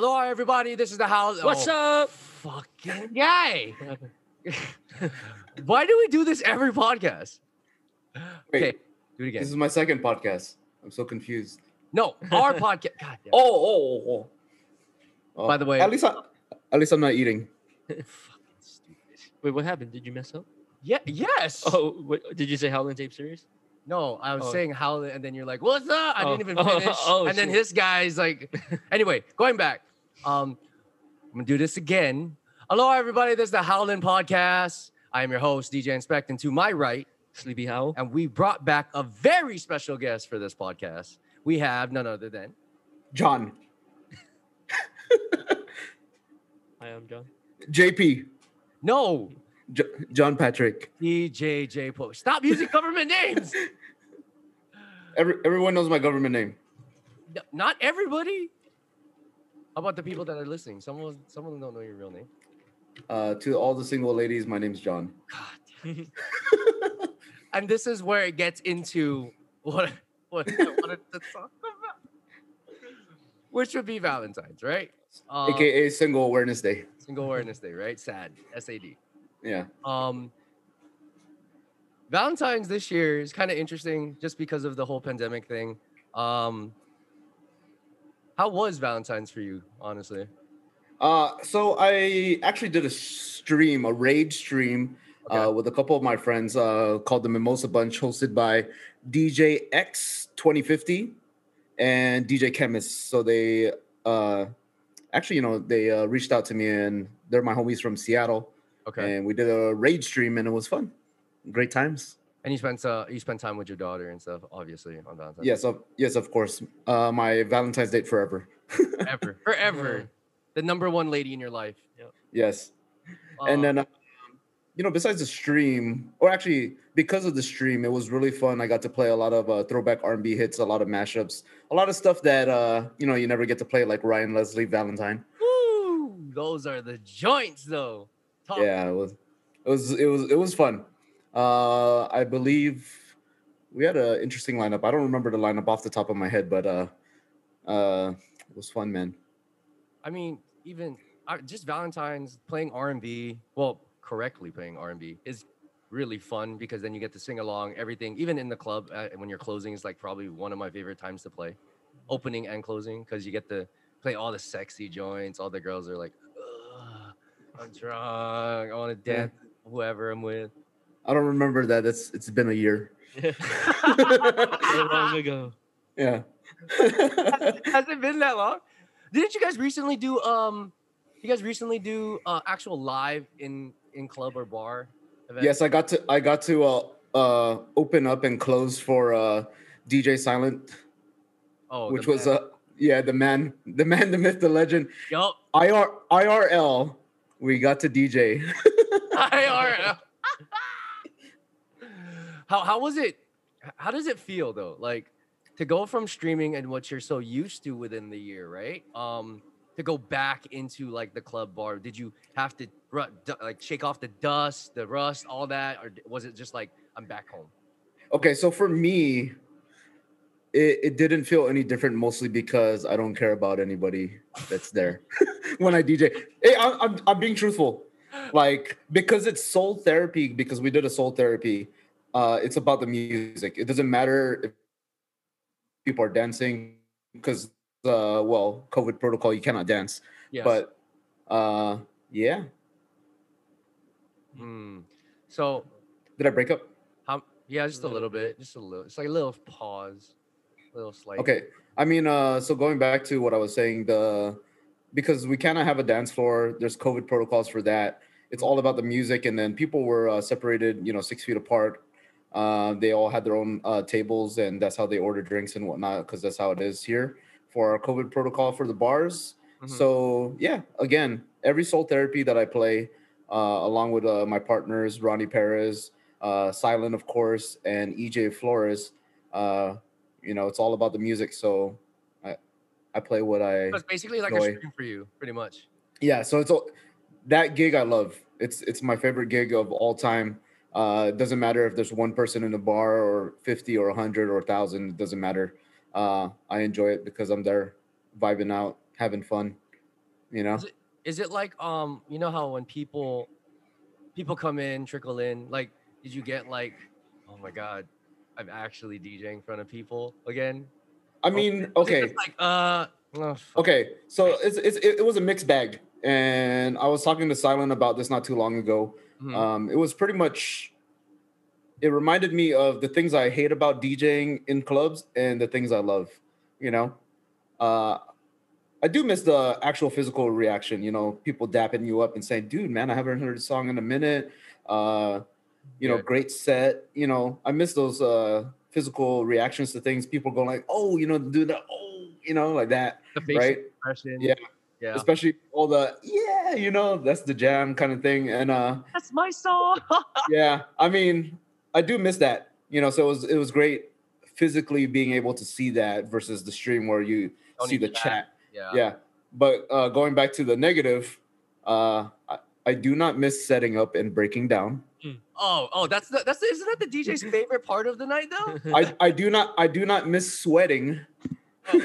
Hello, everybody. This is the house. What's oh, up? Fucking guy. Why do we do this every podcast? Wait, Okay, do it again. this is my second podcast. I'm so confused. no, our podcast. God damn. Oh, oh, oh, oh, oh. By the way- at least I, at least I'm not eating. Fucking stupid. Wait, what happened? Did you mess up? Yeah. Yes. Oh, what, did you say Howlin' Tape series? No, I was Oh. saying how, and then you're like, "What's up?" I Oh. didn't even Oh, finish. oh, and then shit. his guy's like, anyway, going back. Um, I'm gonna do this again. Hello, everybody. This is the Howl-In Podcast. I am your host, DJ Inspekt, and to my right, Sleepy Howl. and we brought back a very special guest for this podcast. We have none other than John, Hi, I'm John. JP, no J- John Patrick. DJ JPogi. Stop using government names. Every, everyone knows my government name. No, Not everybody. How about the people that are listening? Some of some of them don't know your real name. Uh, to all the single ladies, my name's John. God. and this is where it gets into what what I wanted to talk about, which would be Valentine's, right? Um, AKA Single Awareness Day. Single Awareness Day, right? SAD, SAD. Yeah. Um, Valentine's this year is kind of interesting just because of the whole pandemic thing. Um, how was Valentine's for you, honestly? Uh, so I actually did a stream, a rage stream, Okay. uh, with a couple of my friends, uh, called the Mimosa Bunch, hosted by DJ X 2050 and DJ Chemist. So they, uh, actually, you know, they uh, reached out to me, and they're my homies from Seattle, Okay. and we did a rage stream, and it was fun, great times. And you spent uh, you spent time with your daughter and stuff, obviously, on Valentine's. Yes, of yes, of course. Uh, my Valentine's date forever. Ever, forever, Yeah. the number one lady in your life. Yes. and Um, then uh, you know besides the stream or actually because of the stream it was really fun i got to play a lot of uh, throwback r&b hits a lot of mashups a lot of stuff that uh you know you never get to play like ryan leslie valentine woo, those are the joints, though. Talk- yeah it was it was it was it was fun uh i believe we had an interesting lineup i don't remember the lineup off the top of my head but uh uh it was fun man I mean, even uh, just Valentine's playing R and B, well, correctly playing R and B is really fun because then you get to sing along. Everything, even in the club uh, when you're closing, is like probably one of my favorite times to play, opening and closing, because you get to play all the sexy joints. All the girls are like, "Ugh, "I'm drunk. I want to dance." Whoever I'm with. I don't remember that it's it's been a year So long ago. yeah Has it been that long? Didn't you guys recently do um? You guys recently do uh, actual live in in club or bar? Event? Yes, I got to I got to uh uh open up and close for uh DJ Silent, Oh, which was uh yeah, the man, the man, the myth, the legend. yup. IR IRL, we got to DJ. IRL. How how was it? How does it feel though? Like to go from streaming and what you're so used to within the year, right? Um, to go back into like the club bar. Did you have to like shake off the dust, the rust, all that, or was it just like I'm back home? okay, so for me, it, it didn't feel any different, mostly because I don't care about anybody that's there when I DJ. Hey, I'm, I'm I'm being truthful. Like because it's soul therapy, because we did a soul therapy, uh, it's about the music. It doesn't matter if people are dancing because uh well, COVID protocol, you cannot dance. Yes. But uh yeah. Hmm. So Did I break up? how? Yeah, just a little bit, just a little. It's like a little pause, a little slight. Okay. I mean, uh, so going back to what I was saying, the because we cannot have a dance floor, there's COVID protocols for that. It's all about the music, and then people were uh, separated, you know, six feet apart. Uh, they all had their own uh, tables, and that's how they order drinks and whatnot, because that's how it is here for our COVID protocol for the bars. Mhm. So yeah, again, every soul therapy that I play, uh, along with uh, my partners, Ronnie Perez, uh, Silent, of course, and EJ Flores, uh, you know, it's all about the music. So I, I play what I, So it's basically like a Joy. stream for you, pretty much. yeah. So it's all that gig I love. It's it's my favorite gig of all time. Uh, it doesn't matter if there's one person in the bar or 50 or 100 or 1,000. It doesn't matter. Uh, I enjoy it because I'm there vibing out, having fun. You know? Is it, is it like um you know how when people people come in trickle in like did you get like oh my god I'm actually DJing in front of people again? I mean, okay. like uh oh. Okay, so it's, it's it, it was a mixed bag, and I was talking to Silent about this not too long ago. Mhm. Um, it was pretty much. It reminded me of the things I hate about DJing in clubs and the things I love. You know, uh, I do miss the actual physical reaction. You know, people dapping you up and saying, "Dude, man, I haven't heard a song in a minute." Uh, you know, Yeah. great set. You know, I miss those uh, physical reactions to things. People going like, "Oh, you know, do that." Oh, you know, like that the facial right? expression. Yeah. Yeah. especially all the yeah, you know, that's the jam kind of thing. And uh That's my song. yeah, I mean, I do miss that, you know. So it was it was great physically being able to see that versus the stream where you Don't see the even chat. yeah. Yeah. But uh going back to the negative, uh I, I do not miss setting up and breaking down. Oh, oh, that's the that's the, isn't that the DJ's favorite part of the night though? I, I do not I do not miss sweating.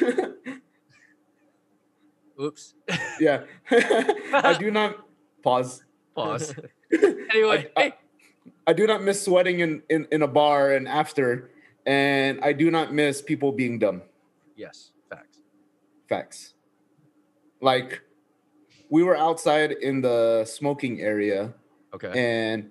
Oops. yeah. I do not pause. Pause. Anyway, I- hey, I do not miss sweating in, in, in a bar and after, and I do not miss people being dumb. yes, facts. Facts. Like, we were outside in the smoking area, Okay. and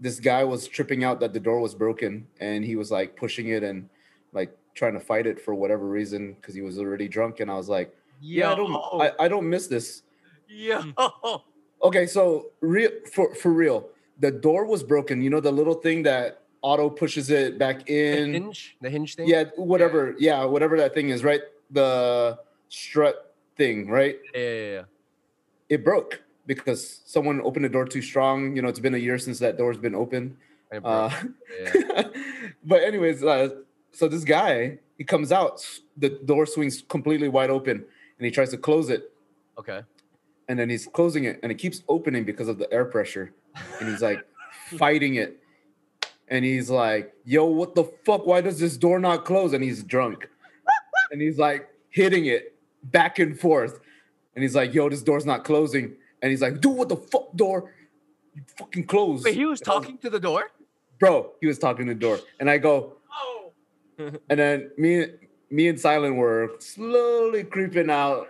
this guy was tripping out that the door was broken, and he was like pushing it and like trying to fight it for whatever reason because he was already drunk. And I was like, Yeah, I don't, I, I don't miss this. Yeah. Okay, so real for for real, the door was broken. You know the little thing that auto pushes it back The in. hinge, the hinge thing. Yeah, whatever. Yeah, whatever that thing is, right? The strut thing, right? Yeah, yeah, yeah. It broke because someone opened the door too strong. You know, it's been a year since that door's been open. And Uh, broke. yeah. but anyways, uh, so this guy he comes out, the door swings completely wide open, and he tries to close it, Okay. and then he's closing it, and it keeps opening because of the air pressure, and he's like fighting it, and he's like, "Yo, what the fuck? Why does this door not close?" And he's drunk, and he's like hitting it back and forth, and he's like, "Yo, this door's not closing," and he's like, "Dude, what the fuck door? You fucking close." Wait, he was And talking to the door. bro. He was talking to the door, and I go, Oh. and then me, me and Silent were slowly creeping out.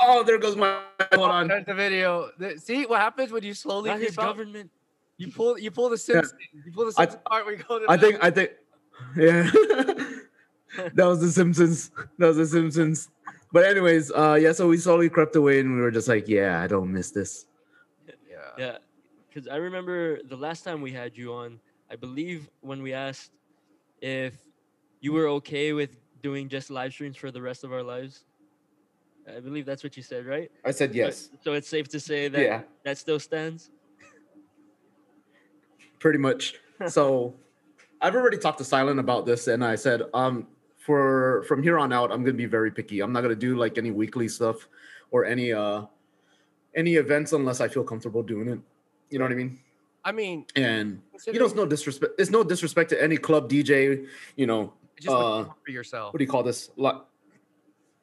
Oh, there goes my. Hold on. There's the video. See what happens when you slowly Not his creep out? government. You pull, you pull the Simpsons. You pull the I- Simpsons part where you go to. I think. I think. Yeah. that was the Simpsons. That was the Simpsons. But anyways, uh, yeah. So we slowly crept away, and we were just like, "Yeah, I don't miss this." Yeah. Yeah, because I remember the last time we had you on, I believe when we asked if you were okay with doing just live streams for the rest of our lives. I believe that's what you said, right? I said So- yes. So, it's safe to say that Yeah, that still stands. pretty much. So I've already talked to Silent about this, and I said, um, for from here on out, I'm gonna be very picky. I'm not gonna do like any weekly stuff or any uh any events unless I feel comfortable doing it. You know what I mean? I mean, And you know, it's no disrespect. It's no disrespect to any club DJ. You know, just what uh, for yourself. what do you call this? Like,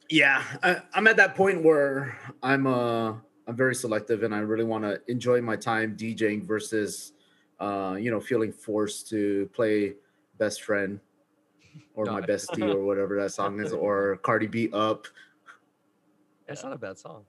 yeah, I, I'm at that point where I'm uh I'm very selective, and I really want to enjoy my time DJing versus, uh, you know, feeling forced to play best friend or my No. bestie or whatever that song is, or Cardi B up. It's not a bad song.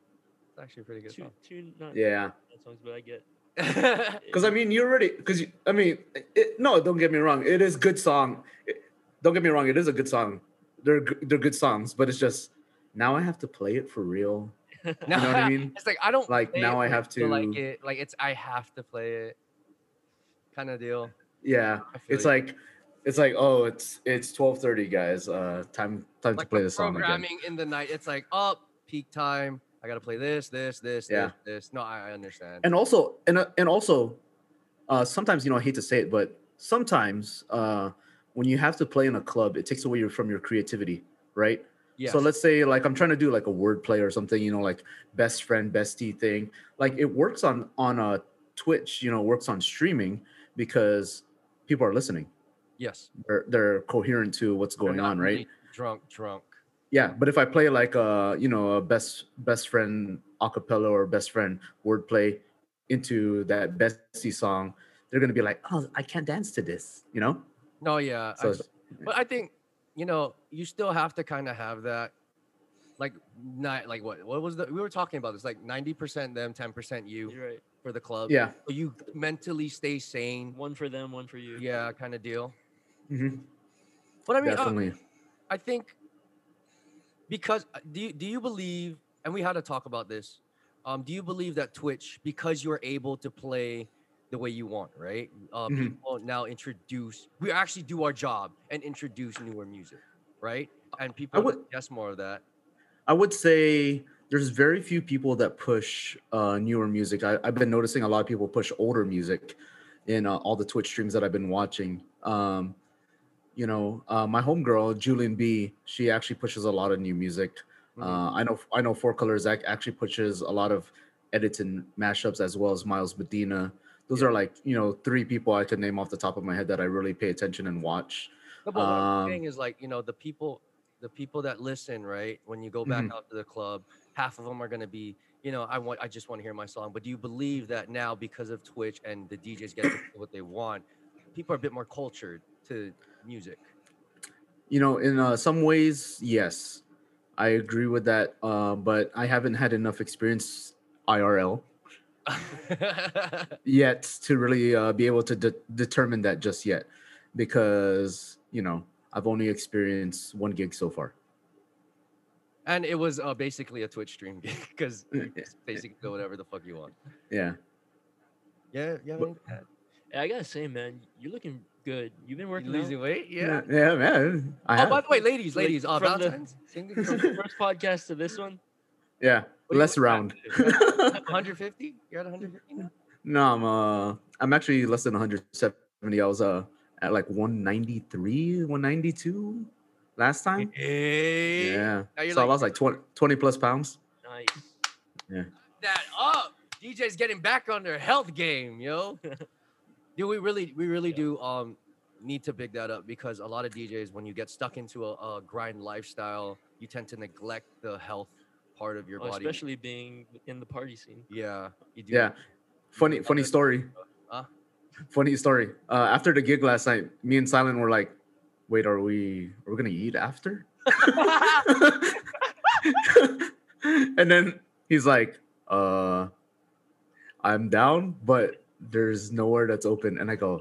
It's actually a pretty good Two, song. two not Yeah, bad songs, but I get. because I mean, you're already because I mean, it, no, don't get me wrong, it is good song. It- don't get me wrong, it is a good song. They're they're good songs, but it's just now I have to play it for real. You know what I mean? It's like I don't Like, now I have to like it. Like it's I have to play it, kind of deal. Yeah, it's you. like it's like oh, it's it's twelve thirty, guys. Uh, time time like to play the song again. programming in the night. It's like up peak time. I gotta play this, this, this, Yeah. this, this. No, I, I understand. And also, and uh, and also, uh, sometimes you know I hate to say it, but sometimes uh, when you have to play in a club, it takes away your, from your creativity, right? yes. So let's say like I'm trying to do like a word play or something, you know, like best friend, bestie thing. Like it works on on a Twitch, you know, works on streaming because people are listening. yes. They're they're coherent to what's going on, right? Drunk, drunk. Yeah, but if I play like a you know a best best friend acapella or best friend wordplay into that bestie song, they're gonna be like, "Oh, I can't dance to this," you know. No, yeah. So s- but I think you know you still have to kind of have that, like not like what what was the we were talking about this like ninety percent them, ten percent you You're right. for the club. Yeah. So you mentally stay sane. One for them, one for you. Yeah, kind of deal. Mhm. But I mean, uh, Definitely. I think because uh, do you, do you believe and we had to talk about this um do you believe that twitch because you're able to play the way you want right uh Mhm. people now introduce we actually do our job and introduce newer music right and people I would- guess more of that I would say there's very few people that push uh, newer music. I, I've been noticing a lot of people push older music in uh, all the Twitch streams that I've been watching. Um, you know, uh, my homegirl Julian B, she actually pushes a lot of new music. Mhm. Uh, I know, I know, Four Colors actually pushes a lot of edits and mashups as well as Miles Medina. Those are like you know three people I could name off the top of my head that I really pay attention and watch. No, but what I'm Um, saying is like you know the people, the people that listen, right? When you go back Mhm. out to the club, half of them are gonna be, you know, I want, I just want to hear my song. But do you believe that now because of Twitch and the DJs get what they want, people are a bit more cultured to music? You know, in uh, some ways, yes, I agree with that. Uh, but I haven't had enough experience IRL yet to really uh, be able to de- determine that just yet, because you know I've only experienced one gig so far. and it was uh, basically a Twitch stream gig because basically go whatever the fuck you want. Yeah. Yeah, yeah. But- I gotta say, man, you're looking good. You've been You working losing out. weight? Yeah. Yeah, man. I Oh, have. by the way, ladies, Like, ladies, uh, from the- Valentine's. sing- From the first podcast to this one, yeah, What do you less round. 150? You're at 150 now? no, I'm uh, I'm actually less than 170. I was uh at like 193, 192 last time. Hey, Yeah. Now you're So I like- lost like 20, 20 plus pounds. nice. Yeah. That up. DJ's getting back on their health game, yo. do we really, we really Yeah. do um need to pick that up because a lot of DJs, when you get stuck into a, a grind lifestyle, you tend to neglect the health part of your Oh, body. especially being in the party scene. yeah, you do. Yeah. Funny, funny story. Huh? Funny story. Uh, after the gig last night, me and Silent were like, "Wait, are we? Are we gonna eat after?" and then he's like, "Uh, I'm down, but there's nowhere that's open." And I go,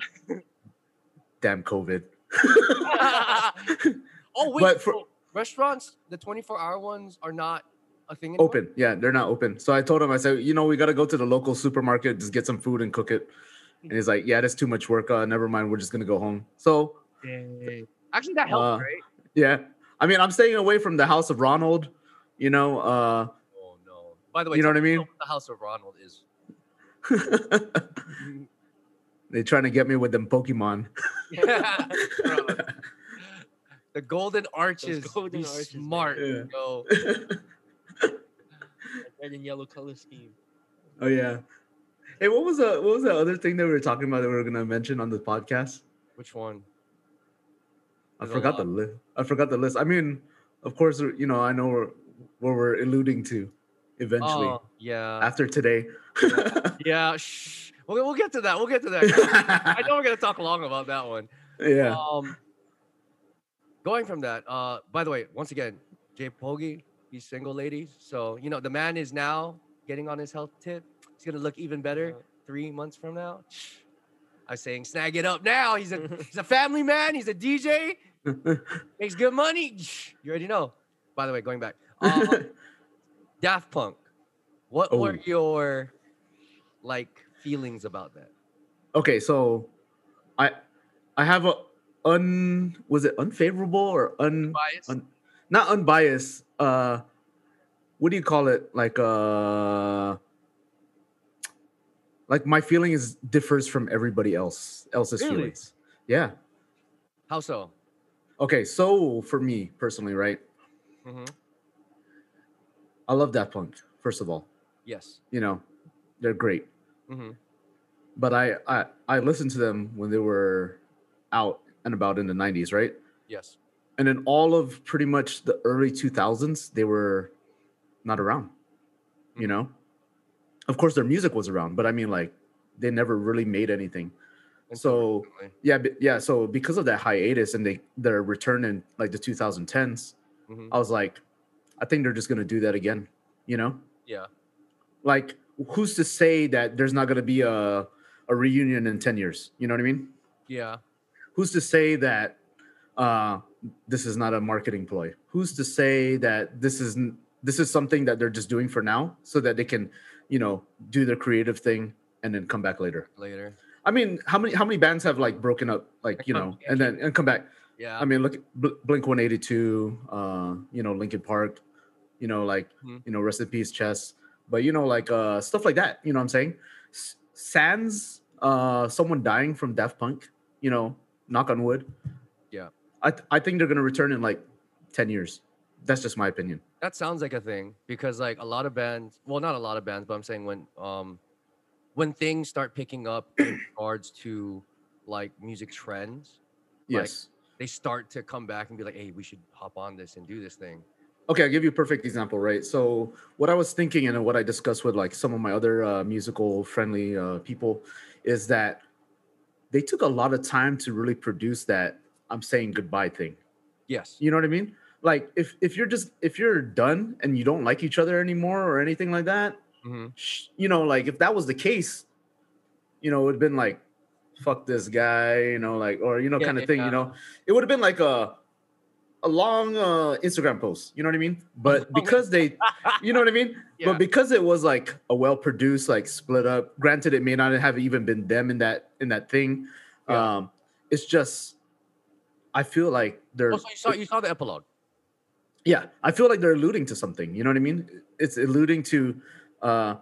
"Damn COVID." oh wait, But for- restaurants, the 24 hour ones are not a thing anymore? open. Yeah, they're not open. So I told him, I said, you know, we got to go to the local supermarket, just get some food and cook it. And he's like, yeah, that's too much work. Uh, never mind. We're just gonna go home. So Actually, that helps, Uh, right? yeah, I mean, I'm staying away from the house of Ronald. You know, uh, Oh no. By the way, you know what I mean? The House of Ronald is. They're trying to get me with them Pokemon. the golden arches. golden be arches, smart. Yeah. Yo. Red and yellow color scheme. oh yeah. Hey, what was the what was the other thing that we were talking about that we were gonna mention on the podcast? Which one? I There's a forgot the list. I forgot the list. I mean, of course, you know, I know where, where we're alluding to eventually Oh, yeah. after today. Yeah. Shh. We'll, we'll get to that. We'll get to that. I know we're gonna talk long about that one. yeah. Um, going from that, uh, by the way, once again, JPogi, he's single, ladies. So you know the man is now getting on his health tip. He's gonna look even better three months from now. I'm saying snag it up now. He's a he's a family man. He's a DJ. Makes good money. You already know. By the way, going back, um, Daft Punk. What were Oh. your like feelings about that? okay, so I I have a un was it unfavorable or un un not unbiased. Uh, what do you call it? Like uh. Like my feeling is differs from everybody else else's Really? feelings. Yeah. How so? Okay, so for me personally, right? Mm-hmm. I love Daft Punk. First of all, Yes. you know, they're great. Mm-hmm. But I I I listened to them when they were out and about in the '90s, right? Yes. And in all of pretty much the early 2000s, they were not around. you Mhm. know. Of course, their music was around, but I mean, like, they never really made anything. So yeah, yeah. So because of that hiatus and they their return in like the 2010s, Mhm. I was like, I think they're just gonna do that again. You know, yeah, like who's to say that there's not gonna be a a reunion in 10 years? You know what I mean? yeah, Who's to say that uh this is not a marketing ploy? Who's to say that this is this is something that they're just doing for now so that they can, you know, do their creative thing and then come back later? later. I mean, how many how many bands have like broken up, like you know, and then and come back? Yeah, I mean, look, Blink One Eighty Two, uh, you know, Linkin Park, you know, like Mhm. you know, rest in peace, Chess. But you know, like uh, stuff like that. You know, what I'm saying, S- Sans, uh, someone dying from Daft Punk. You know, knock on wood. I th- I think they're gonna return in like ten years. That's just my opinion. that sounds like a thing because like a lot of bands, well, not a lot of bands, but I'm saying when um when things start picking up in regards to like music trends, Like- Yes. they start to come back and be like, hey, we should hop on this and do this thing. Okay, I'll give you a perfect example, right? So what I was thinking and what I discussed with like some of my other uh, musical friendly uh, people is that they took a lot of time to really produce that I'm saying goodbye thing. Yes. You know what I mean? Like if if you're just if you're done and you don't like each other anymore or anything like that, hmm sh- you know, like if that was the case, you know, it would have been like, fuck this guy, you know, like or you know, Yeah, kind of yeah, thing, yeah. you know. It would have been like a a long uh Instagram post, you know what I mean? But because they you know what I mean? But because it was like a well produced, like split up, granted it may not have even been them in that in that thing. Um, it's just I feel like they're Oh, so you saw you saw the epilogue. yeah, I feel like they're alluding to something. You know what I mean? It's alluding to uh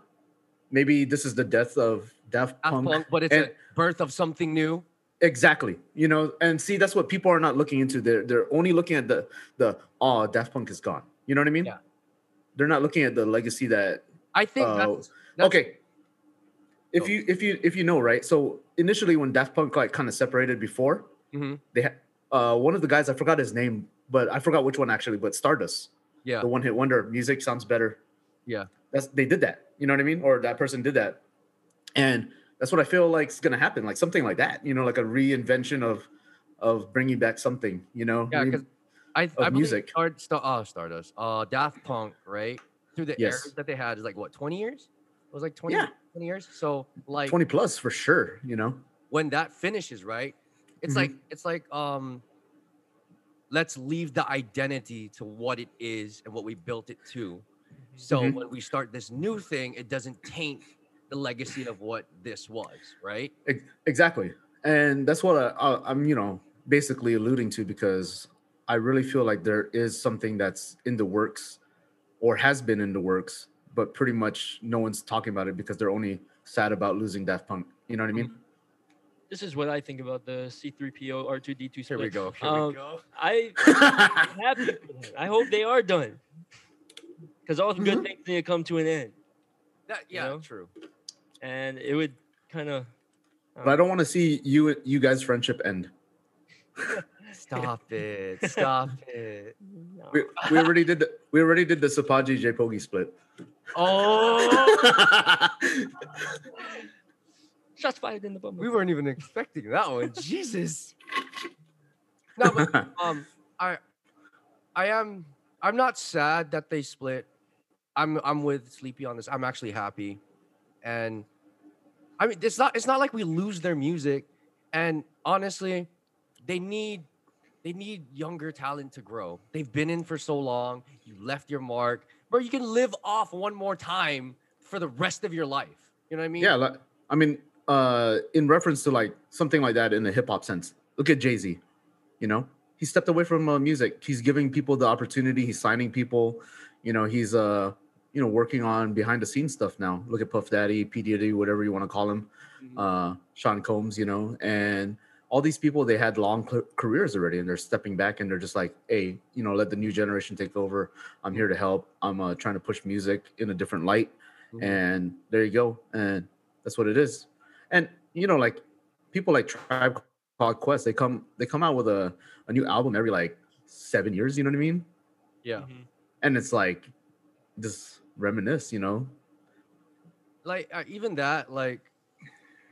maybe this is the death of Daft Punk. Punk, but it's and- a birth of something new. Exactly. You know, and see that's what people are not looking into. They're they're only looking at the the oh Daft Punk is gone. You know what I mean? Yeah. They're not looking at the legacy that I think Uh, that's, that's okay. If you if you if you know right, so initially when Daft Punk like kind of separated before, Mhm. they had uh one of the guys I forgot his name, but I forgot which one actually, but Stardust, Yeah. the one hit wonder, music sounds better. Yeah. That's they did that. You know what I mean? Or that person did that, and that's what I feel like is gonna happen, like something like that. You know, like a reinvention of of bringing back something. You know? Yeah, because I, I music. Star, Star, oh, Stardust, uh, Daft Punk, right? Through the Yes. eras that they had is like what, 20 years? It was like 20, Yeah. 20 years. So like twenty plus for sure. You know? when that finishes, right? It's Mhm. like it's like um let's leave the identity to what it is and what we built it to. So Mhm. when we start this new thing, it doesn't taint the legacy of what this was, right? Exactly, and that's what I, I, I'm, you know, basically alluding to because I really feel like there is something that's in the works, or has been in the works, but pretty much no one's talking about it because they're only sad about losing Daft Punk. You know what I mean? This is what I think about the C3PO R2D2 split. Here we go. Here Um, we go. I I'm happy for them. I hope they are done. Because all the good Mhm. things need to come to an end. That, you yeah, know? true. And it would kind of but I don't want to see you, you guys' friendship end. Stop it. Stop it. We, we already did, the, we already did the Sapaji J Pogi split. Oh, shots fired in the bum. we weren't even expecting that one. Jesus. No, but um i i am i'm not sad that they split. I'm i'm with sleepy on this. I'm actually happy. And i mean it's not it's not like we lose their music. And honestly they need they need younger talent to grow. They've been in for so long. You left your mark. But you can live off one more time for the rest of your life. You know what i mean? Yeah, like, I mean, uh, in reference to like something like that in the hip hop sense, look at Jay Z. You know, he stepped away from uh, music. He's giving people the opportunity. He's signing people. You know, he's uh, you know, working on behind the scenes stuff now. Look at Puff Daddy, P Diddy, whatever you want to call him, Mhm. uh, Sean Combs. You know, and all these people they had long careers already, and they're stepping back and they're just like, hey, you know, let the new generation take over. I'm here to help. I'm uh, trying to push music in a different light Mhm. and there you go and that's what it is and you know like people like tribe called quest they come they come out with a, a new album every like seven years you know what i mean yeah Mhm. and it's like just reminisce you know like uh, even that like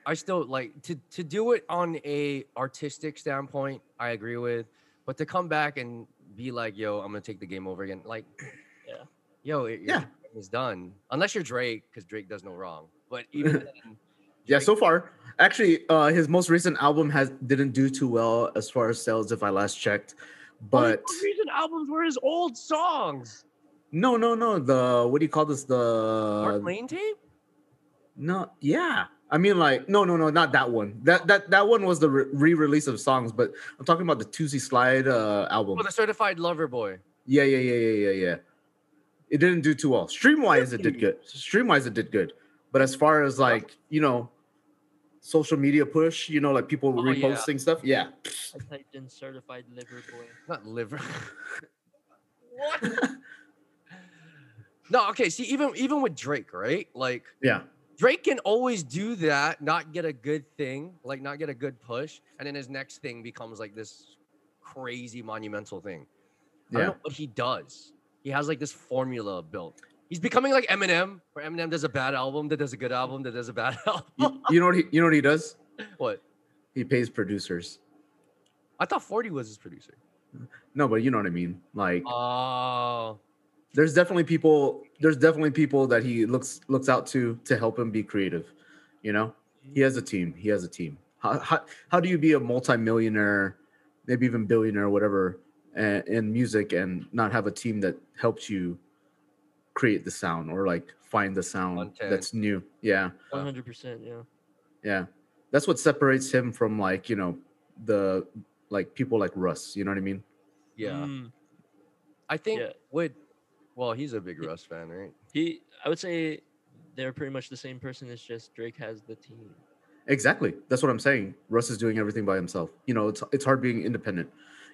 i still like to to do it on a artistic standpoint i agree with but to come back and be like yo i'm gonna take the game over again like Yeah. yo it, Yeah. it's done unless you're drake because drake does no wrong but even then, Yeah, so far, actually, uh, his most recent album has didn't do too well as far as sales, if I last checked. But most recent albums were his old songs no, no, no. The what do you call this? Mark The Lane tape no, yeah. I mean, like, no, no, no, not that one. That that that one was the re- re-release of songs, but I'm talking about the Tuesday Slide uh, album. oh the certified lover boy Yeah, yeah, yeah, yeah, yeah, yeah. It didn't do too well. Stream wise, it did good. Stream wise, it did good. But as far as like you know, social media push, you know, like people Oh, yeah. reposting stuff, yeah. I typed in certified liver boy. not liver what no okay see even even with drake right like Yeah. Drake can always do that, not get a good thing, like not get a good push, and then his next thing becomes like this crazy monumental thing. I don't Yeah. know what he does. He has like this formula built. He's becoming like Eminem, where Eminem does a bad album, that does a good album, that does a bad You, album. you know what he you know what he does? what? He pays producers. I thought 40 was his producer. No, but you know what I mean. Like Oh, there's definitely people there's definitely people that he looks looks out to to help him be creative. You know? He has a team. He has a team. How how, how do you be a multimillionaire, maybe even billionaire, whatever, in music and not have a team that helps you create the sound or like find the sound Content. that's new? Yeah, One hundred percent. Yeah. yeah. That's what separates him from like you know the like people like Russ. You know what I mean? yeah. Mm, I think Yeah. would. Well, he's a big Russ fan, right? he. I would say they're pretty much the same person. It's just Drake has the team. Exactly. That's what I'm saying. Russ is doing everything by himself. You know, it's it's hard being independent.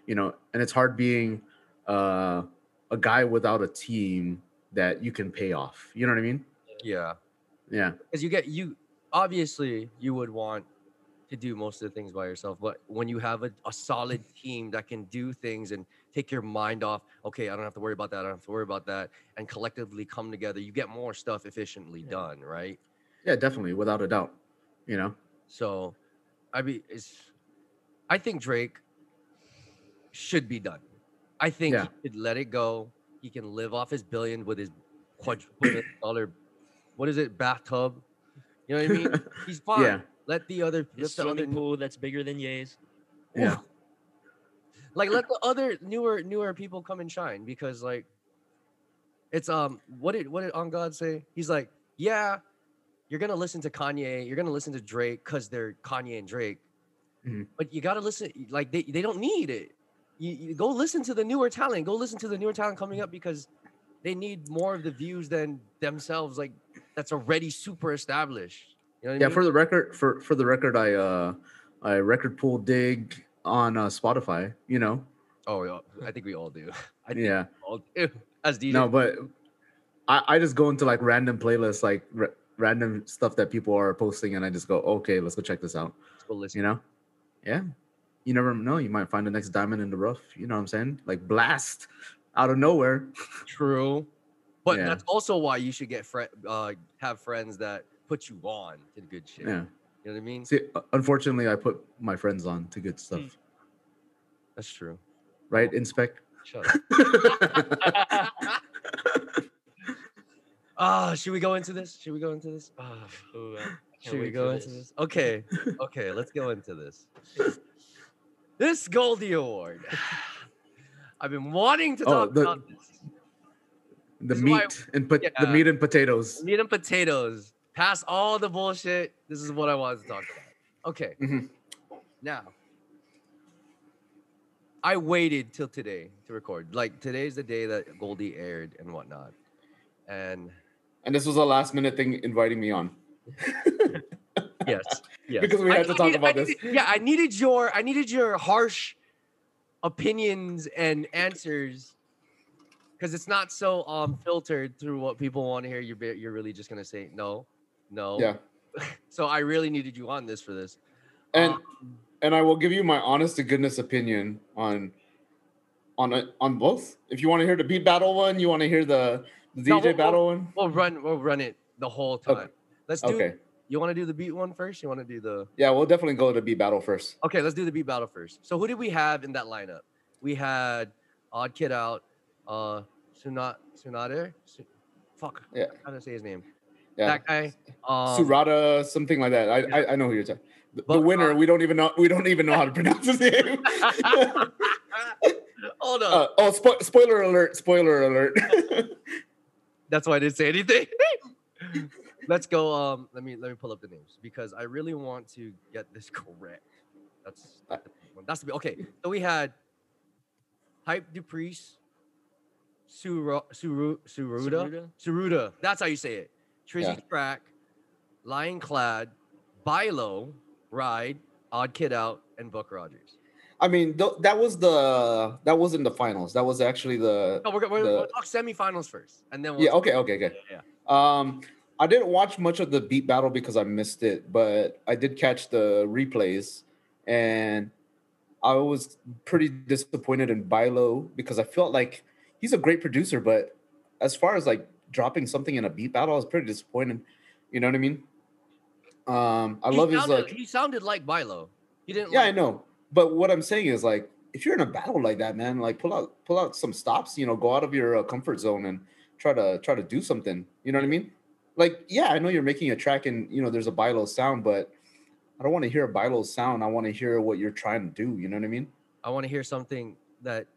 You know, and it's hard being uh, a guy without a team that you can pay off. You know what I mean? Yeah. Yeah. because you get you obviously you would want to do most of the things by yourself but when you have a, a solid team that can do things and take your mind off okay i don't have to worry about that i don't have to worry about that and collectively come together you get more stuff efficiently Yeah. done right Yeah, definitely, without a doubt. You know. so i mean it's i think drake should be done i think Yeah. he should let it go he can live off his billion with his quadrillion dollar what is it bathtub you know what i mean he's fine Yeah. let the other let His the other swimming pool that's bigger than Ye's. Yeah. like let the other newer newer people come and shine because like it's um what did what did on God say? He's like, yeah, you're gonna listen to Kanye, you're gonna listen to Drake because they're Kanye and Drake, Mhm. but you gotta listen like they they don't need it. You, you go listen to the newer talent. Go listen to the newer talent coming up because they need more of the views than themselves. Like that's already super established. You know what I Yeah. mean? For the record, for for the record, I uh I record pool dig on uh, Spotify. You know. oh, yeah, I think we all do. I think Yeah. we all do as DJs. No, but I I just go into like random playlists, like r- random stuff that people are posting, and I just go, okay, let's go check this out. Let's go listen. you know yeah you never know you might find the next diamond in the rough you know what i'm saying like blast out of nowhere True, but Yeah. that's also why you should get friend, uh, have friends that put you on to the good shit. yeah You know what I mean? see uh, unfortunately i put my friends on to good stuff That's true. right Inspekt. Shut up. Ah, should we go into this? Should we go into this? Ah, can't should we go into this? Okay, okay, let's go into this. This Goldie Award. I've been wanting to Oh, talk the- about this. the This meat and put the meat and potatoes Meat and potatoes. Past all the bullshit. This is what I wanted to talk about. Okay. Mhm. Now, I waited till today to record. Like today's the day that Goldie aired and whatnot. And and this was a last minute thing inviting me on yes, yes. Because we I had to talk about I this. needed- yeah, I needed your I needed your harsh opinions and answers because it's not so um filtered through what people want to hear. You're you're really just gonna say no, no. yeah So I really needed you on this for this. and Um, and i will give you my honest to goodness opinion on on it on both if you want to hear the beat battle one you want to hear the, the No, dj we'll- battle one we'll run we'll run it the whole time. Okay. Let's do. Okay. You want to do the beat one first? You want to do the? Yeah, we'll definitely go to beat battle first. Okay, let's do the beat battle first. So who did we have in that lineup? We had Odd Kid Out, uh, Sunat Sunade. Su- fuck. Yeah. How to say his name? Yeah. That guy. Um, Surata, something like that. I, yeah. I I know who you're talking. The, the winner, uh, we don't even know. We don't even know how to pronounce his name. Hold on. uh, oh, spo- spoiler alert! Spoiler alert! That's why I didn't say anything. Let's go. Um, let me let me pull up the names because I really want to get this correct. That's Uh, the one. That's the okay. So we had Hype Dupriest, Suru, Suru, Suruda, Suruda. That's how you say it. Trizzy Yeah. Track, Lion Clad, Bilo, Ride, Odd Kid Out, and Buck Rogers. I mean, th- that was the that wasn't the finals. That was actually the No, we're, go- we're, The- we'll talk semifinals first, and then we'll yeah. Okay, okay, okay. yeah. Um, I didn't watch much of the beat battle because I missed it, but I did catch the replays, and I was pretty disappointed in Bilo because I felt like he's a great producer, but as far as like dropping something in a beat battle, I was pretty disappointed. You know what I mean? Um, I He love his like He sounded like Bilo. He didn't. yeah, I know. But what I'm saying is like if you're in a battle like that, man, like pull out pull out some stops, you know, go out of your uh, comfort zone and try to try to do something. You know what I mean? Like yeah, I know you're making a track and you know there's a Bilo sound, but I don't want to hear a Bilo sound. I want to hear what you're trying to do. You know what I mean? I want to hear something that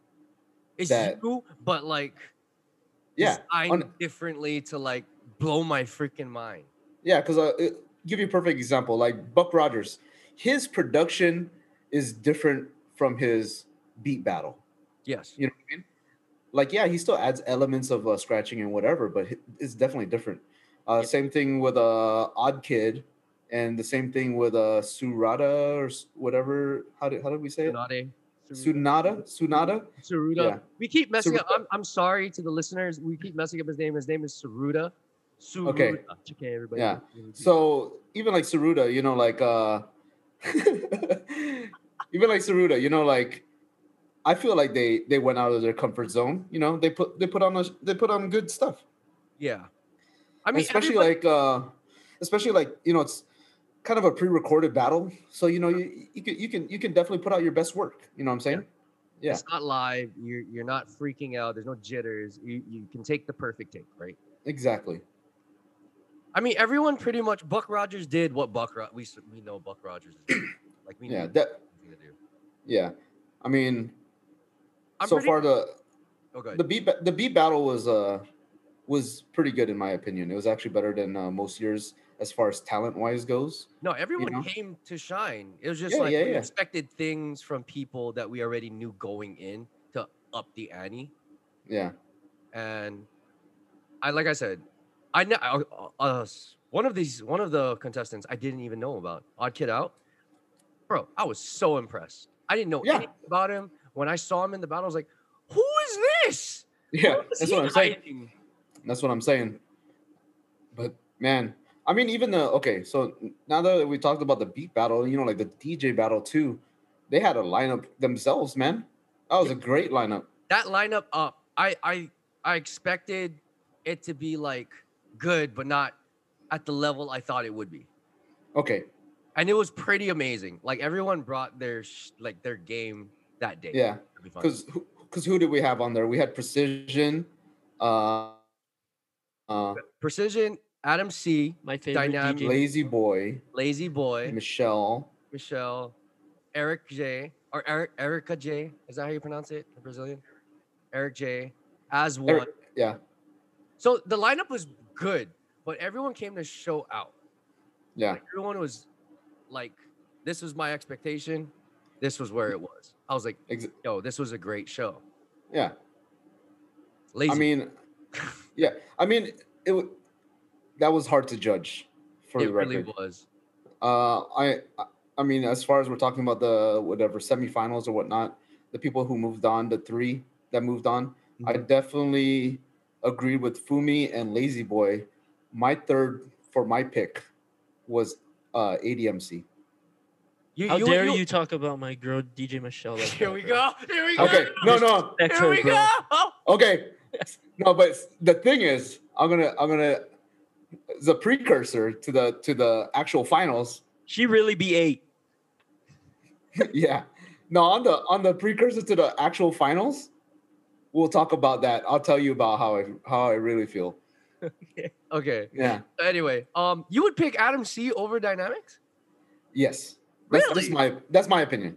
is That- you, but like Yeah, designed on- differently to like blow my freaking mind. Yeah, because uh, it- give you a perfect example, like Buck Rogers, his production is different from his beat battle. Yes. You know what I mean? Like, yeah, he still adds elements of uh, scratching and whatever, but it's definitely different. Uh, Yeah. Same thing with uh, Odd Kid, and the same thing with uh, Surata or whatever. How did how did we say it? Sunade. Sunada, Sunada. Saruda. Yeah. We keep messing up. I'm, I'm sorry to the listeners. We keep messing up his name. His name is Saruda. Saruda. Okay. Okay, everybody. Yeah. So even like Saruda, you know, like uh, even like Saruda, you know, like I feel like they they went out of their comfort zone. You know, they put they put on a, they put on good stuff. yeah. I mean, especially everybody- like uh especially like you know it's kind of a pre-recorded battle so you know you, you can you can you can definitely put out your best work you know what i'm saying yeah. it's not live. You're you're not freaking out. There's no jitters. You you can take the perfect take, right? exactly I mean, everyone pretty much. Buck Rogers did what Buck Ro- we we know Buck Rogers is like we yeah that what to do. yeah i mean I'm so pretty- far the Oh, the beat the beat battle was uh was pretty good in my opinion it was actually better than uh, most years as far as talent wise goes No, everyone know? came to shine. It was just Yeah, like yeah, we yeah. expected things from people that we already knew going in to up the ante. yeah And I, like I said, I know uh, one of these, one of the contestants I didn't even know about. Odd Kid Out, bro. I was so impressed. I didn't know anything about him. When I saw him in the battle, I was like, "Who is this? yeah that's what i'm saying hiding?" That's what I'm saying. But man, I mean, even the okay. So now that we talked about the beat battle, you know, like the DJ battle too, they had a lineup themselves, man. That was a great lineup. That lineup up, I, I, I expected it to be like good, but not at the level I thought it would be. Okay, and it was pretty amazing. Like everyone brought their sh- like their game that day. yeah, It'd be fun. because because who did we have on there? We had Precision, uh, uh, Precision, Adam C, My favorite Dynamic DJ. Lazy Boy, Lazy Boy, Michelle. Michelle, Eric J, or Eric Erica J. Is that how you pronounce it? The Brazilian. Eric J. As one. Eric- yeah, So the lineup was good, but everyone came to show out. yeah, Like, everyone was like, "This was my expectation. This was where it was." I was like, ex- "Yo, this was a great show." yeah. Lazy. I mean, yeah. I mean, it. wa- That was hard to judge. For it the really record. was. Uh, I, I- I mean, as far as we're talking about the whatever semifinals or whatnot, the people who moved on, the three that moved on, I Mm-hmm. definitely agreed with Fumi and Lazy Boy. My third for my pick was uh Adam C. You, How dare you, you talk about my girl DJ Michelle? Like Here that, we bro? go. Here we go. Okay, no, no, Here we bro. go. okay, no, but the thing is, I'm gonna, I'm gonna, the precursor to the to the actual finals. She really be eight. yeah. No, on the on the precursor to the actual finals, we'll talk about that. I'll tell you about how I how I really feel. Okay. Yeah. Anyway, um, you would pick Adam C over Dynamics? Yes. That's, that's my that's my opinion.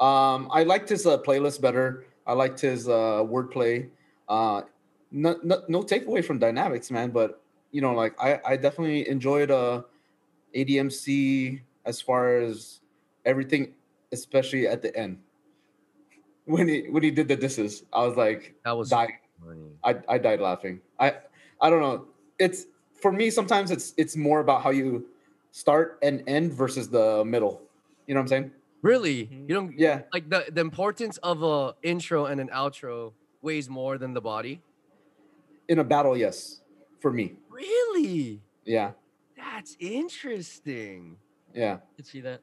Um, I liked his uh, playlist better. I liked his uh, wordplay. Uh, no, no, no takeaway from Dynamics, man. But you know, like I, I definitely enjoyed uh, ADMC as far as everything, especially at the end when he when he did the disses. I was like, That was dying. funny. I, I died laughing. I I don't know. It's for me sometimes it's it's more about how you start and end versus the middle. You know what I'm saying? Really? Mhm. You don't Yeah. like the the importance of a intro and an outro weighs more than the body. In a battle, yes. For me. Really? Yeah. That's interesting. Yeah. I Could see that.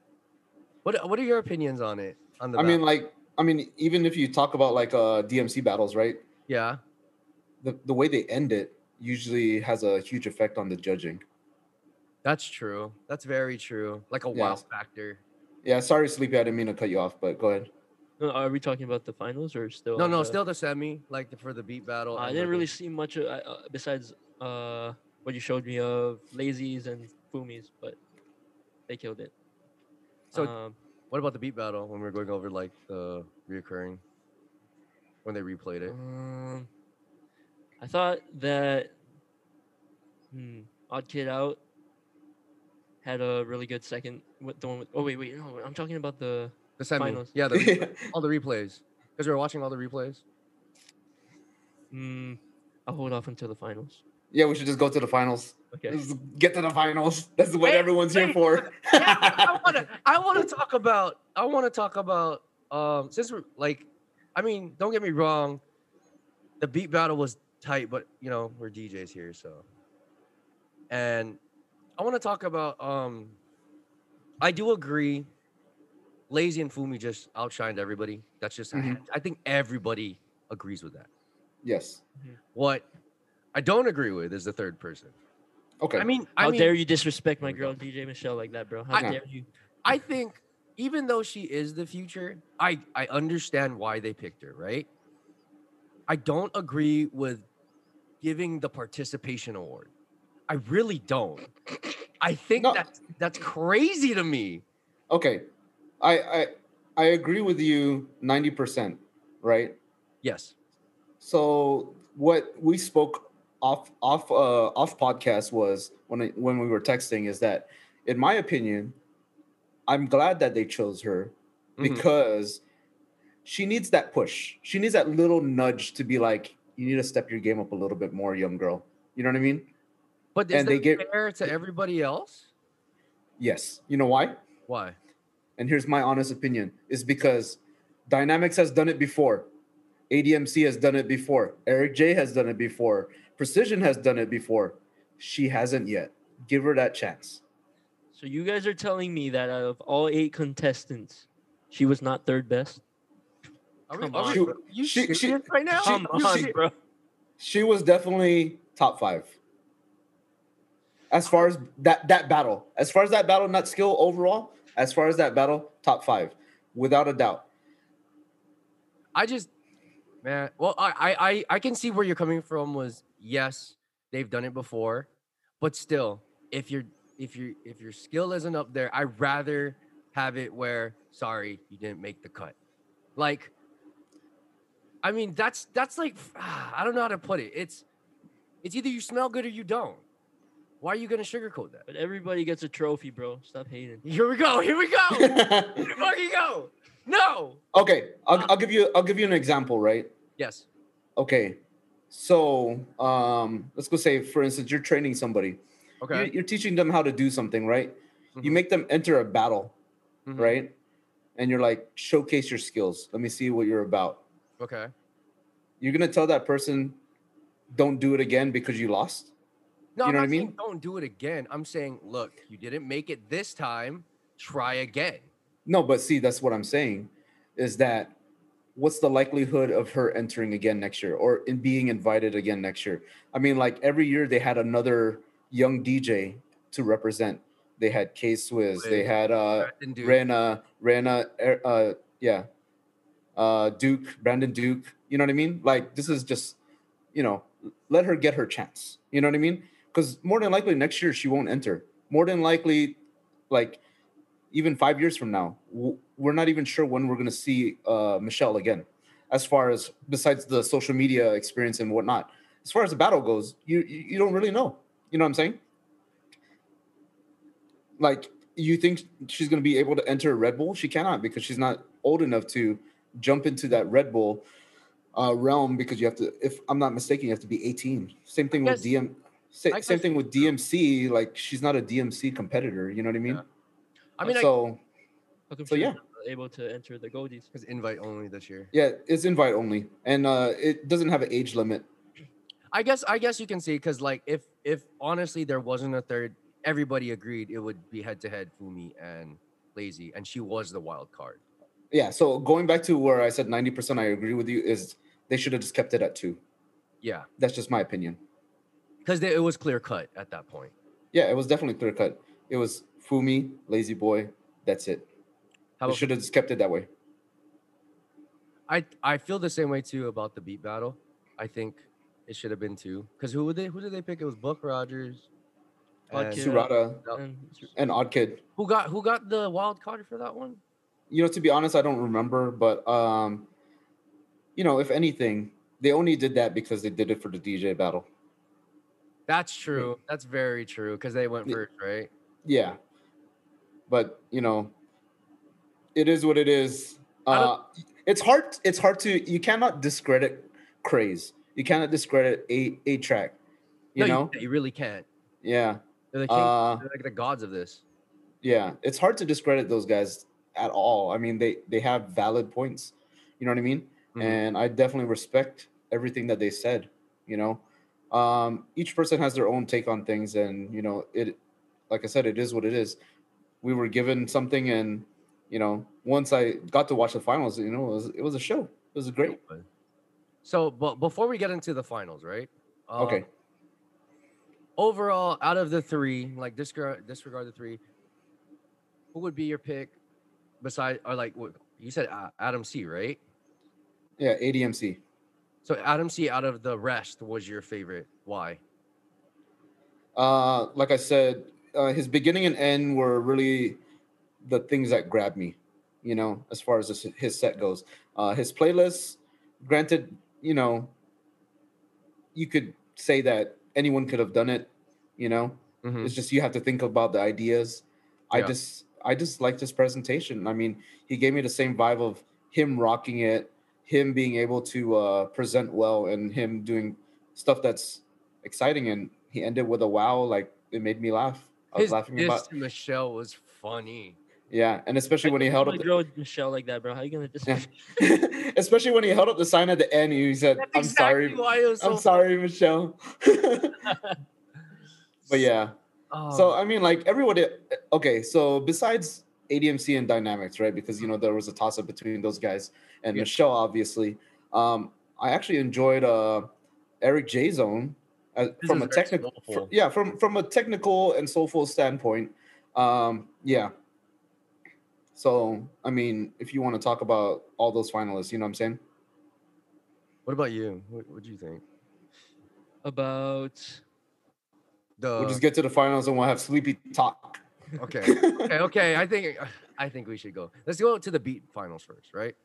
What What are your opinions on it? On the I mean like I mean even if you talk about like uh DMC battles, right? yeah. The the way they end it usually has a huge effect on the judging. That's true. That's very true. Like a Yeah. wow factor. Yeah, sorry Sleepy, I didn't mean to cut you off, but go ahead. No, are we talking about the finals or still? No, no, the- still the semi, like the, for the beat battle. I didn't really see much of, uh, besides uh, what you showed me of lazies and fumis, but they killed it. So um, what about the beat battle when we were going over like the reoccurring when they replayed it? um, I thought that hmm, Odd Kid Out had a really good second. With the one with, oh wait, wait, no, I'm talking about the The semi. finals. Yeah, the replay- all the replays. Because we were watching all the replays. Hmm, I'll hold off until the finals. yeah, we should just go to the finals. Okay. Let's get to the finals. That's what Wait, everyone's here wait. for. I want to. I want to talk about. I want to talk about. Um, since we're like, I mean, don't get me wrong. The beat battle was tight, but you know we're DJs here, so. And I want to talk about. Um, I do agree. Lazy and Fumi just outshined everybody. That's just. Mhm. I think everybody agrees with that. yes. What I don't agree with is the third person. Okay. I mean, How mean, dare you disrespect my girl. DJ Michelle like that, bro? How I- dare you? I think even though she is the future, I I understand why they picked her, right? I don't agree with giving the participation award. I really don't. I think No. that's that's crazy to me. okay i i i agree with you 90% right Yes. so what we spoke off off uh off podcast was when I, when we were texting is that in my opinion i'm glad that they chose her Mhm. because she needs that push she needs that little nudge to be like you need to step your game up a little bit more young girl you know what i mean But is and they that get- fair to everybody else? yes you know why Why? And here's my honest opinion is because dynamics has done it before admc has done it before eric j has done it before precision has done it before she hasn't yet give her that chance So you guys are telling me that out of all eight contestants, she was not third best? Are we, Come are on, we, bro. you She- she- right now? she- Come on, serious? bro. she was definitely top five as far as that that battle as far as that battle not skill overall as far as that battle top five without a doubt I just, man. Well, I, I, I, can see where you're coming from. Was yes, they've done it before, but still, if you're, if you, if your skill isn't up there, I'd rather have it where, sorry, you didn't make the cut. Like, I mean, that's that's like, I don't know how to put it. It's, it's either you smell good or you don't. Why are you gonna sugarcoat that? But everybody gets a trophy, bro. Stop hating. Here we go. Here we go. Here we fucking go. No. okay I'll, I'll give you i'll give you an example right Yes. Okay, so um, let's go say, for instance, you're training somebody. Okay. You're, you're teaching them how to do something, right? You Mhm. make them enter a battle, Mhm. right? And you're like, showcase your skills. Let me see what you're about. Okay. You're gonna tell that person, don't do it again because you lost. No, You I'm know what I mean? don't do it again. I'm saying, look, you didn't make it this time. Try again. No, but see, that's what I'm saying, is that what's the likelihood of her entering again next year or in being invited again next year? I mean, like every year they had another young DJ to represent. They had K Swizz, they had uh. Rena, Rena, er- uh, yeah, uh, Duke, Brandon Duke. You know what I mean? Like this is just, you know, let her get her chance. You know what I mean? Because more than likely next year she won't enter. More than likely, like even five years from now, we're not even sure when we're gonna see uh, Michelle again. As far as besides the social media experience and whatnot, as far as the battle goes, you you you don't really know. You know what I'm saying? Like you think she's going to be able to enter Red Bull? She cannot because she's not old enough to jump into that Red Bull uh, realm because you have to. If I'm not mistaken, you have to be 18. Same thing with DM. Sa- I same guess- thing with DMC. Like she's not a DMC competitor. You know what I mean? Yeah. I mean, I so How So, yeah. able to enter the Goldies? it's invite only this year. yeah, it's invite only, and uh, it doesn't have an age limit. I guess I guess you can see because like if if honestly there wasn't a third, everybody agreed it would be head to head Fumi and Lazy, and she was the wild card. Yeah. So going back to where I said 90%, I agree with you. Is they should have just kept it at two. Yeah, That's just my opinion. Because it was clear cut at that point. Yeah, it was definitely clear cut. It was Fumi, Lazy Boy. That's it. How should have just kept it that way. I I feel the same way too about the beat battle. I think it should have been two. Because who would they who did they pick? It was Book Rogers. Odd and- Kid. Saruda And and Odd Kid. Who got who got the wild card for that one? You know, to be honest, I don't remember, but um, you know, if anything, they only did that because they did it for the DJ battle. That's true. That's very true. Because they went first, right? Yeah. But you know, it is what it is. Uh, it's hard. It's hard to. You cannot discredit craze. You cannot discredit a A-Trak. You no, know. you, you really can't. yeah. They're the king, Uh, they're like the gods of this. yeah. It's hard to discredit those guys at all. I mean, they they have valid points. You know what I mean? Mhm. And I definitely respect everything that they said. You know, um, each person has their own take on things, and you know, it. Like I said, it is what it is. We were given something, and you know, once I got to watch the finals, you know, it was it was a show. It was great. So, but before we get into the finals, right? Uh, Okay. Overall, out of the three, like disregard disregard the three, who would be your pick? Besides, or like what you said, uh, Adam C, right? Yeah, ADMC. So Adam C, out of the rest, was your favorite. Why? Uh, like I said, uh, his beginning and end were really the things that grabbed me. You know, as far as his, set goes, uh, his playlist. Granted, you know, you could say that anyone could have done it. You know, Mhm. it's just you have to think about the ideas. I just, I just liked his presentation. I mean, he gave me the same vibe of him rocking it, him being able to uh, present well, and him doing stuff that's exciting. And he ended with a wow, like it made me laugh. I was His laughing about, Michelle was funny. yeah, and especially when he held up, the, grow Michelle like that, bro. How you gonna just Yeah. especially when he held up the sign at the end. He said, That's "I'm exactly sorry, Why it was so I'm sorry, Michelle." but yeah, Oh, So I mean, like everybody. Okay, so besides ADMC and Dynamics, right? Because you know there was a toss up between those guys and Yeah. Michelle, obviously. Um, I actually enjoyed uh, Eric J Zone uh, from a technical, soulful. yeah, from from a technical and soulful standpoint. Um, yeah. So I mean, if you want to talk about all those finalists, you know what I'm saying? what about you? What what do you think? about The we'll just get to the finals and we'll have sleepy talk. Okay, okay, okay. I think I think we should go. Let's go to the beat finals first, right?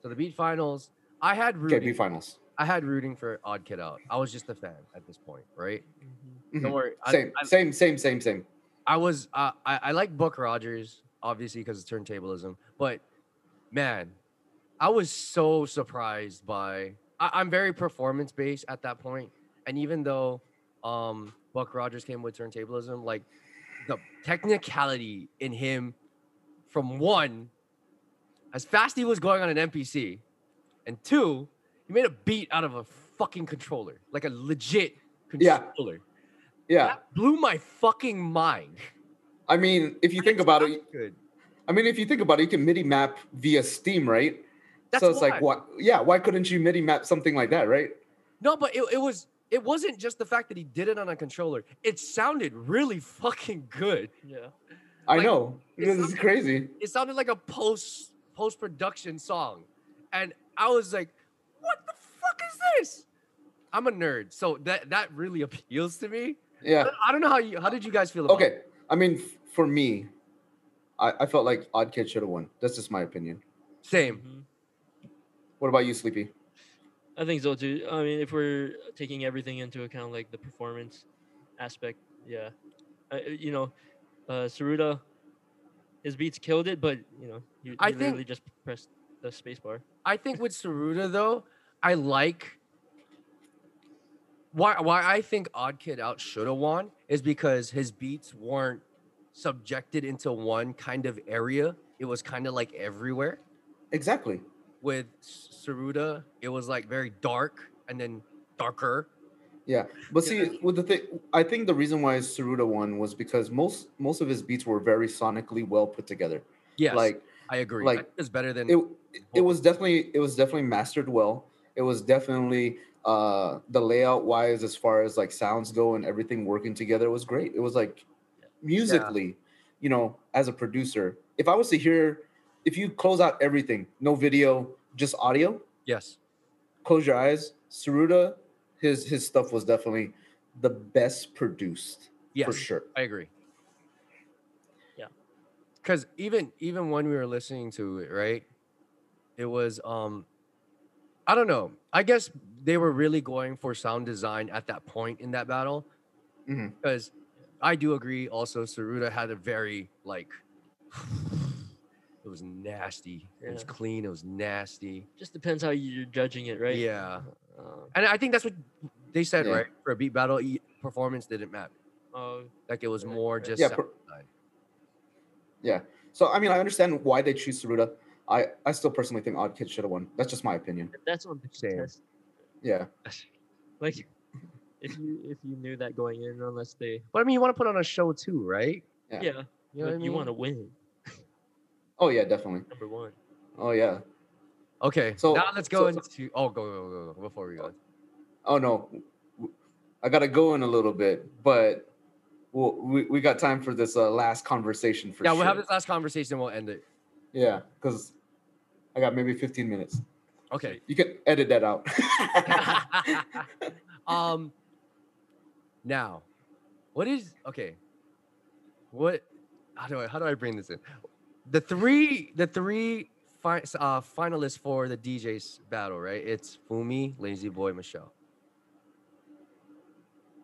So the beat finals, I had rooting. Okay, rooting. B finals. I had rooting for Odd Kid Out. I was just a fan at this point, right? Don't Mhm. worry. I, Same, I, same, same, same, same. I was uh, I, I like Book Rogers obviously because of turntablism, but man, I was so surprised by. I, I'm very performance based at that point, and even though um Buck Rogers came with turntablism, like the technicality in him from one, as fast he was going on an MPC, and two, he made a beat out of a fucking controller, like a legit controller. Yeah. That blew my fucking mind. I mean, if you think about it, good. I mean, if you think about it, you can MIDI map via Steam, right? That's so it's like, what? Yeah, why couldn't you MIDI map something like that, right? No, but it, it was it wasn't just the fact that he did it on a controller. It sounded really fucking good. Yeah. I Like, know. it's This is crazy. It sounded like a post post production song, and I was like, "What the fuck is this?" I'm a nerd, so that that really appeals to me. Yeah. I don't know how you how did you guys feel about it? Okay. I mean, for me, I, I felt like Odd Kid should have won. That's just my opinion. Same. Mhm. What about you, Sleepy? I think so too. I mean, if we're taking everything into account, like the performance aspect, yeah. I, you know, uh, Saruda, his beats killed it, but you know, you, I you think- literally just pressed the space bar. I think with Saruda though, I like why why I think Odd Kid Out should have won is because his beats weren't subjected into one kind of area. It was kind of like everywhere. Exactly. With Saruda, it was like very dark and then darker. Yeah, but see, with the thing, I think the reason why Saruda won was because most most of his beats were very sonically well put together. Yes, Like I agree. like, it's better than it, it was definitely it was definitely mastered well. It was definitely uh the layout wise as far as like sounds go and everything working together was great. It was like musically, you know, as a producer, if I was to hear, if you close out everything, no video, just audio, yes. close your eyes. Saruda, his his stuff was definitely the best produced Yes. for sure. I agree. Yeah. Cause even even when we were listening to it, right? It was um I don't know. I guess they were really going for sound design at that point in that battle. Mhm. Because I do agree also Saruda had a very like it was nasty. It was clean, it was nasty. Just depends how you're judging it, right? Yeah. Uh, And I think that's what they said, Yeah. right? For a beat battle, e- performance didn't matter. uh, Like it was Right, more right. just Yeah, per- Yeah. So I mean, I understand why they choose Saruda. I I still personally think Odd Kid should have won. That's just my opinion. that's on the Same. test. Yeah. Like, if you if you knew that going in, unless they, But I mean, you want to put on a show too, right? Yeah. yeah, You know but what I you want to win, Oh yeah, definitely. number one. Oh yeah. Okay, So- now let's go so- into. Oh, go, go, go, go before we go. Oh no, I gotta go in a little bit, but we'll, we we got time for this uh, last conversation for yeah, sure. we'll have this last conversation. And We'll end it. Yeah, because I got maybe 15 minutes. Okay. You can edit that out. um. Now, what is okay? What? How do I how do I bring this in? The three the three fi- uh, finalists for the DJ's battle, right? It's Fumi, Lazy Boy, Michelle.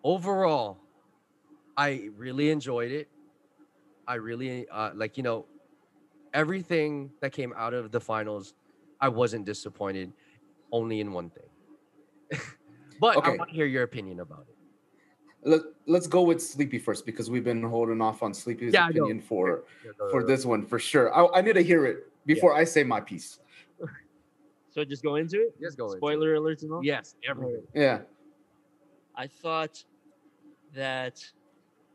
Overall, I really enjoyed it. I really uh, like you know everything that came out of the finals. I wasn't disappointed, only in one thing. but I want to hear your opinion about it. Let, let's go with Sleepy first because we've been holding off on Sleepy's Yeah, I know. opinion for Yeah, go- for this one for sure. I, I need to hear it before I say my piece. So just go into it. Just go. Spoiler alerts and all. Yes, everything. Yeah. I thought that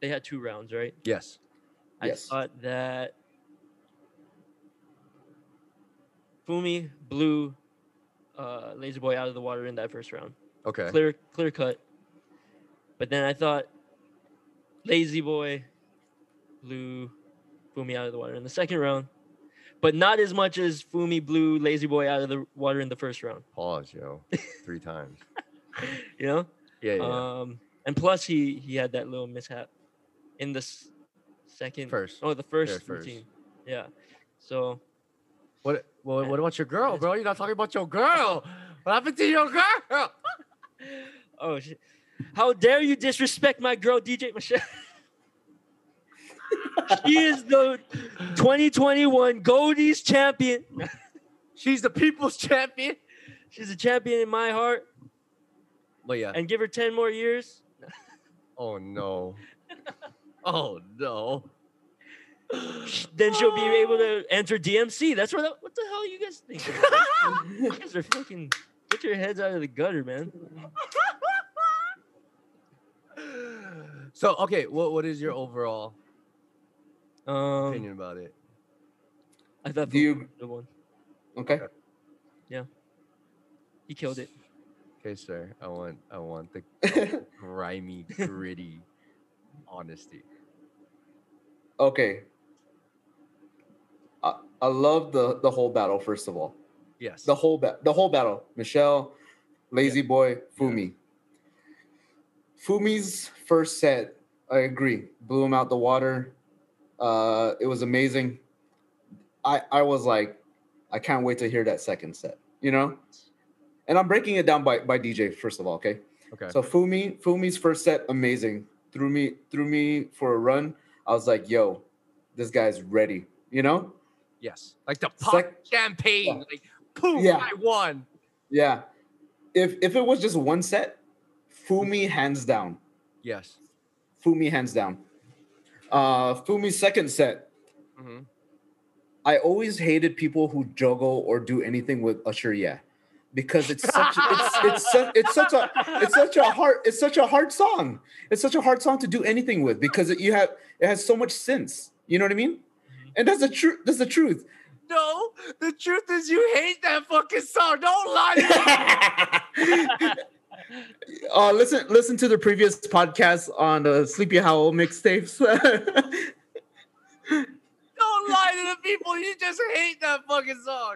they had two rounds, right? Yes. I Yes. thought that Fumi blew uh, Lazy Boy out of the water in that first round. Okay. Clear, clear cut. But then I thought Lazy Boy blew Fumi out of the water in the second round, but not as much as Fumi blew Lazy Boy out of the water in the first round. Pause, yo. Three times. You know. Yeah, yeah. Um, and plus he he had that little mishap in the s- second. First. Oh, the first, Yeah, first. routine. Yeah. So What? Well, what about your girl, bro? You're not talking about your girl. What happened to your girl? Oh shit. How dare you disrespect my girl DJ Michelle? she is the 2021 Goldies champion. She's the people's champion. She's a champion in my heart. But yeah. And give her 10 more years. Oh no. Oh no. Then she'll be able to enter DMC. That's what the, what the hell you guys think? you guys are fucking get your heads out of the gutter, man. So okay, what what is your overall Um, opinion about it? I thought Do you- the one. Okay. Yeah. He killed it. Okay, sir. I want I want the grimy, gritty honesty. okay. I, I love the the whole battle. First of all, Yes. the whole ba- the whole battle. Michelle, Lazy Boy, Fumi. Fumi's first set, I agree, blew him out the water. Uh, it was amazing. I I was like, I can't wait to hear that second set. You know, and I'm breaking it down by by DJ first of all. Okay. okay. So Fumi, Fumi's first set, amazing. Threw me, threw me for a run. I was like, yo, this guy's ready. You know? yes. Like the pop Sec- champagne. Yeah. Like poof, Yeah. I won. Yeah. If if it was just one set, Fumi hands down. Yes. Fumi hands down. Uh Fumi's second set. hmm I always hated people who juggle or do anything with Usher Yeah. Because it's such it's it's such it's such a it's such a hard it's such a hard song. It's such a hard song to do anything with because it, you have it has so much sense. You know what I mean? And that's the truth. That's the truth. No, the truth is you hate that fucking song. Don't lie. uh, listen, listen to the previous podcast on the Sleepy Howl mixtapes. Don't lie to the people. You just hate that fucking song.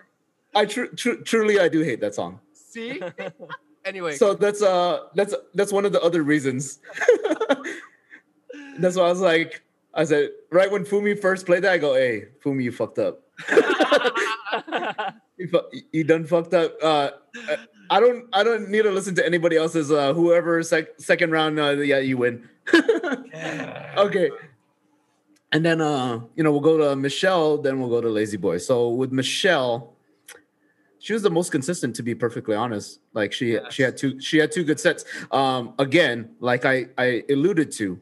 I tr- tr- truly, I do hate that song. See? Anyway, So that's uh, that's that's one of the other reasons. that's why I was like, I said right when Fumi first played that, I go, "Hey, Fumi, you fucked up. You, fu- you done fucked up." Uh, I don't, I don't need to listen to anybody else's. Uh, whoever sec- second round, uh, yeah, you win. okay. And then uh, you know, we'll go to Michelle, then we'll go to Lazy Boy. So with Michelle, she was the most consistent to be perfectly honest. Like she she had two she had two good sets. Um again, like I I alluded to,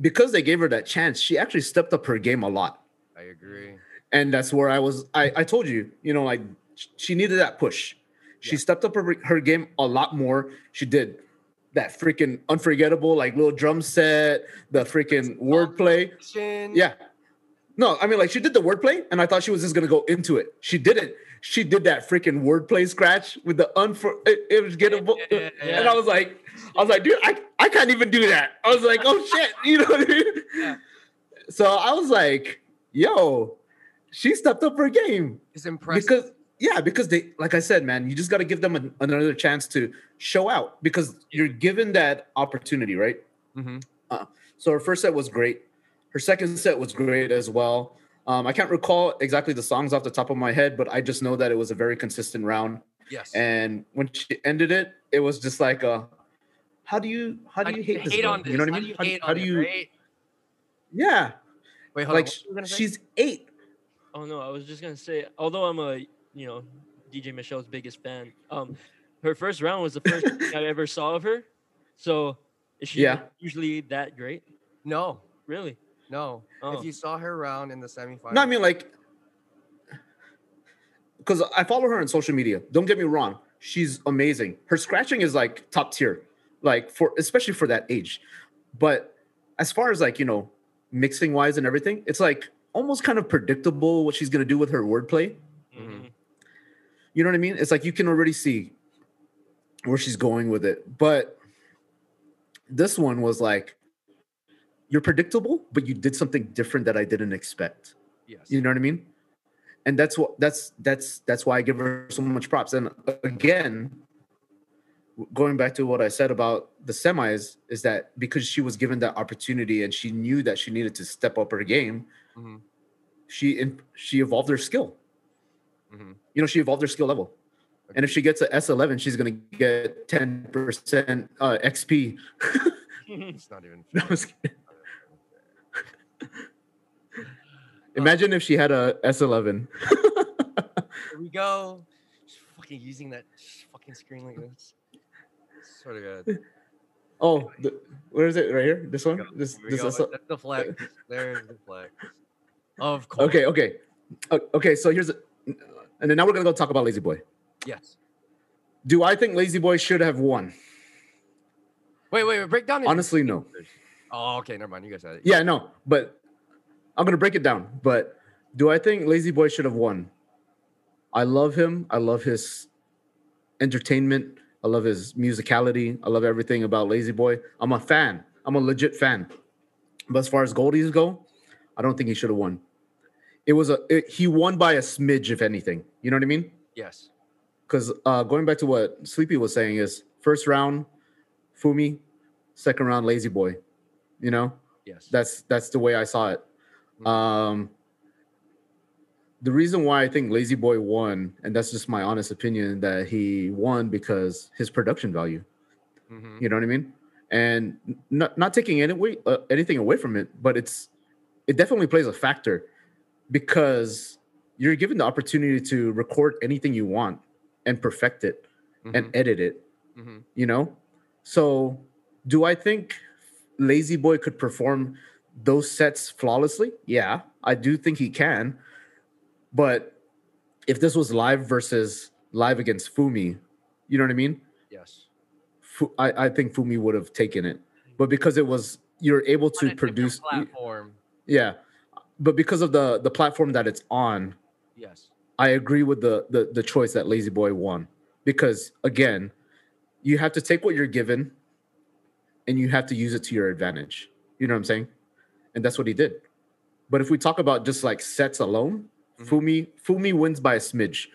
because they gave her that chance, she actually stepped up her game a lot. I agree. And that's where I was I I told you, you know, like she needed that push. She Yeah. stepped up her, her game a lot more. She did that freaking unforgettable like little drum set, the freaking wordplay. Yeah. No, I mean like she did the wordplay, and I thought she was just gonna go into it. She didn't. She did that freaking wordplay scratch with the unforgettable it, it. Yeah, yeah, And I was like, I was like, dude, I, I can't even do that. I was like, oh shit, you know what I mean? Yeah. So I was like, yo, she stepped up her game It's impressive. because yeah, because they like I said, man, you just got to give them an, another chance to show out because you're given that opportunity, right? Mhm. So her first set was great. Her second set was great as well. Um, I can't recall exactly the songs off the top of my head, but I just know that it was a very consistent round. Yes. And when she ended it, it was just like, uh, how do you how do you hate, this? on this? You know what I How mean? do you How do- hate how on do it, you? right? Yeah, Wait, hold on. like what you were gonna say? she's eight. Oh no, I was just gonna say, although I'm a you know DJ Michelle's biggest fan, um, her first round was the first thing I ever saw of her. So is she Yeah. usually that great? no, Really? no. Oh. If you saw her round in the semifinals, No, I mean like, because I follow her on social media. Don't get me wrong, she's amazing. Her scratching is like top tier, like for especially for that age. But as far as like you know, mixing wise and everything, it's like almost kind of predictable what she's gonna do with her wordplay. Mhm. You know what I mean? It's like you can already see where she's going with it. But this one was like, you're predictable, but you did something different that I didn't expect. yes. You know what I mean? And that's what that's that's that's why I give her so much props. And again, going back to what I said about the semis, is that because she was given that opportunity and she knew that she needed to step up her game, Mhm. she she evolved her skill. Mhm. You know, she evolved her skill level. And if she gets a S11, she's gonna get 10% uh, XP. It's not even. No, I was kidding. Imagine if she had a S11. Here we go. Just fucking using that fucking screen like this. Sort of good. Oh, the, where is it? Right here? This one? This, Here we this go. S- That's the flex. There's the flex. Of course. okay, okay. Okay, so here's a, and then now we're gonna go talk about Lazy Boy. Yes. Do I think Lazy Boy should have won? Wait, wait, wait. Break down. his- Honestly, no. Oh, okay. Never mind. You guys said it. Yeah, no, but I'm gonna break it down. But do I think Lazy Boy should have won? I love him. I love his entertainment. I love his musicality. I love everything about Lazy Boy. I'm a fan. I'm a legit fan. But as far as Goldies go, I don't think he should have won. It was a it, he won by a smidge, if anything. You know what I mean? Yes. Because uh, going back to what Sleepy was saying is first round, Fumi, second round, Lazy Boy. You know, Yes. that's that's the way I saw it. Mhm. Um, the reason why I think Lazy Boy won, and that's just my honest opinion, that he won because his production value. Mhm. You know what I mean? And not not taking any uh, anything away from it, but it's it definitely plays a factor because you're given the opportunity to record anything you want and perfect it and Mhm. edit it. Mhm. You know, so do I think Lazy Boy could perform those sets flawlessly? Yeah, I do think he can. But if this was live versus live against Fumi, you know what I mean? Yes. Fu- I, I think Fumi would have taken it. But because it was you're able to produce platform. yeah. But because of the the platform that it's on, Yes. I agree with the the the choice that Lazy Boy won. Because again, you have to take what you're given and you have to use it to your advantage. You know what I'm saying? And that's what he did. But if we talk about just like sets alone, Mhm. Fumi Fumi wins by a smidge,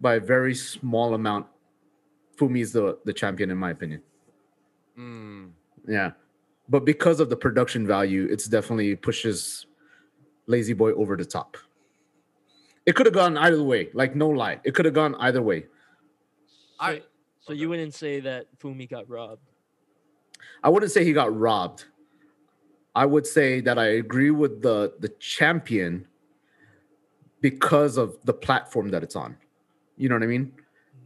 by a very small amount. Fumi is the the champion in my opinion. Mm. Yeah. But because of the production value, it's definitely pushes Lazy Boy over the top. It could have gone either way, like no lie. It could have gone either way. So, I- so you wouldn't say that Fumi got robbed. I wouldn't say he got robbed. I would say that I agree with the the champion because of the platform that it's on. You know what I mean?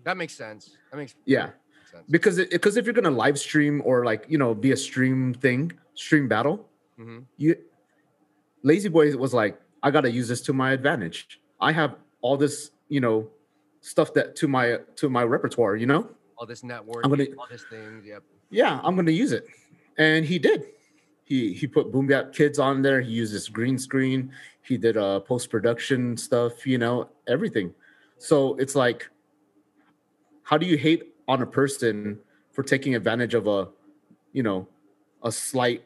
That makes sense. That makes Yeah. sense. Because it, because if you're gonna live stream or like you know be a stream thing, stream battle, Mhm. you Lazy Boy was like, I gotta use this to my advantage. I have all this, you know, stuff that to my to my repertoire, you know? All this network, I'm gonna- all this things. Yep. Yeah, I'm gonna use it. And he did. He he put Boom Bap Kids on there. He used this green screen. He did uh post production stuff, you know, everything. So it's like, how do you hate on a person for taking advantage of a, you know, a slight,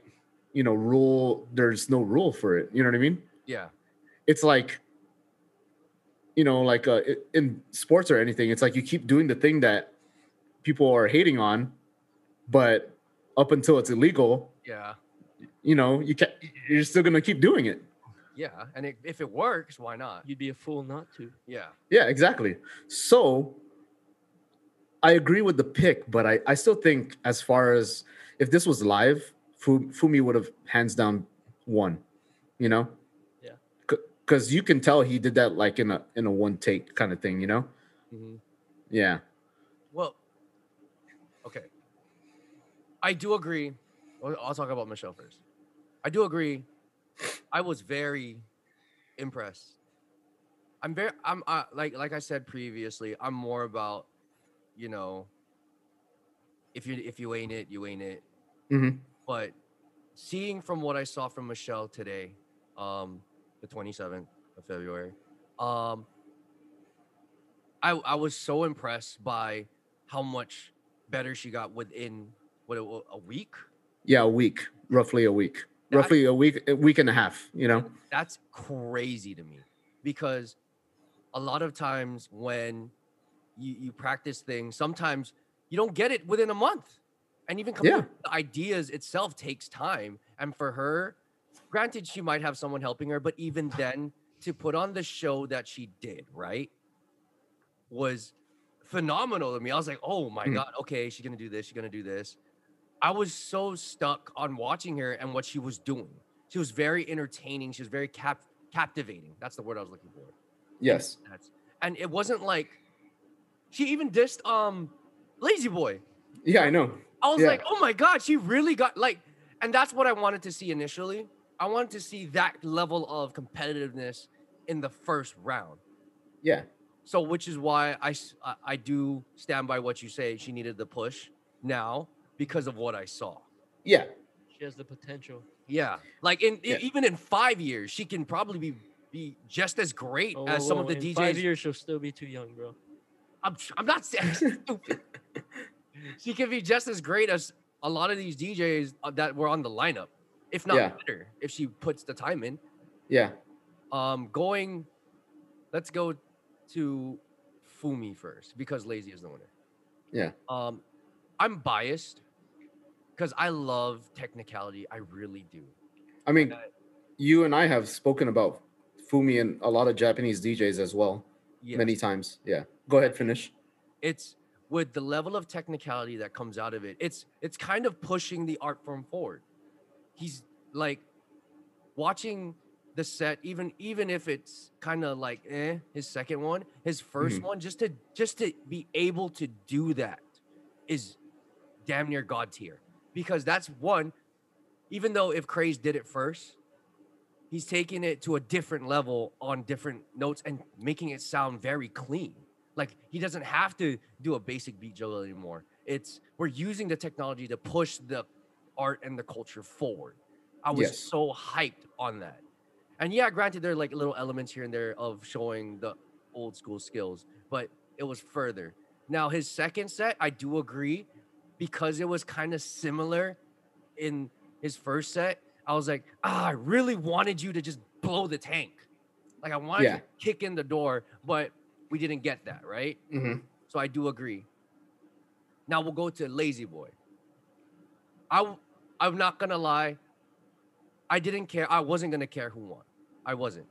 you know, rule? There's no rule for it. You know what I mean? Yeah. it's like you know like uh, in sports or anything it's like you keep doing the thing that people are hating on but up until it's illegal Yeah. you know you can you're still gonna keep doing it Yeah. And it, if it works, why not? You'd be a fool not to. Yeah. yeah exactly so i agree with the pick but i i still think as far as if this was live Fu- fumi would have hands down won you know Yeah. because you can tell he did that like in a in a one take kind of thing you know Mhm. yeah Well, okay. I do agree. I'll talk about Michelle first. I do agree. I was very impressed. I'm very. I'm uh, like like I said previously. I'm more about, you know. If you if you ain't it, you ain't it. Mhm. But seeing from what I saw from Michelle today, um, the 27th of February, um, I I was so impressed by how much better she got within what a, week. Yeah, a week, roughly a week, That- roughly a week, a week and a half. You know, That's crazy to me because a lot of times when you, you practice things, sometimes you don't get it within a month. And even coming Yeah. up with the ideas itself takes time. And for her, granted, she might have someone helping her, but even then, to put on the show that she did, right, was phenomenal to me. I was like, oh my Mm. God, okay, she's gonna do this, she's gonna do this. I was so stuck on watching her and what she was doing. She was very entertaining. She was very cap- captivating. That's the word I was looking for. yes, That's and it wasn't like she even dissed um Lazy Boy. yeah, I know. I was Yeah. like, oh my god, she really got like, and that's what I wanted to see initially. I wanted to see that level of competitiveness in the first round. Yeah, So, which is why I, I do stand by what you say. She needed the push now because of what I saw. yeah, She has the potential. Yeah, like in Yeah. even in five years, she can probably be be just as great Oh, as whoa, some of the in Five DJs. years, she'll still be too young, bro. I'm I'm not saying stupid. She can be just as great as a lot of these DJs uh, that were on the lineup, if not Yeah. better, if she puts the time in. Yeah. Um, going, let's go to Fumi first because Lazy is the winner. Yeah. Um, I'm biased because I love technicality. I really do. I mean, Uh, you and I have spoken about Fumi and a lot of Japanese DJs as well, many times. Yeah. Go ahead, finish. it's with the level of technicality that comes out of it it's it's kind of pushing the art form forward. He's like watching the set even even if it's kind of like eh his second one his 1st one just to just to be able to do that is damn near god tier. Because that's one even though if craze did it first he's taking it to a different level on different notes and making it sound very clean like he doesn't have to do a basic beat juggle anymore. It's we're using the technology to push the art and the culture forward. I was Yes. so hyped on that. And yeah, granted, there are like little elements here and there of showing the old school skills, but it was further. Now his second set, I do agree, because it was kind of similar in his first set. I was like, ah, I really wanted you to just blow the tank. Like I wanted Yeah. to kick in the door, but we didn't get that, right? hmm So I do agree. Now we'll go to Lazy Boy. I I'm not gonna lie. I didn't care. I wasn't gonna care who won. I wasn't.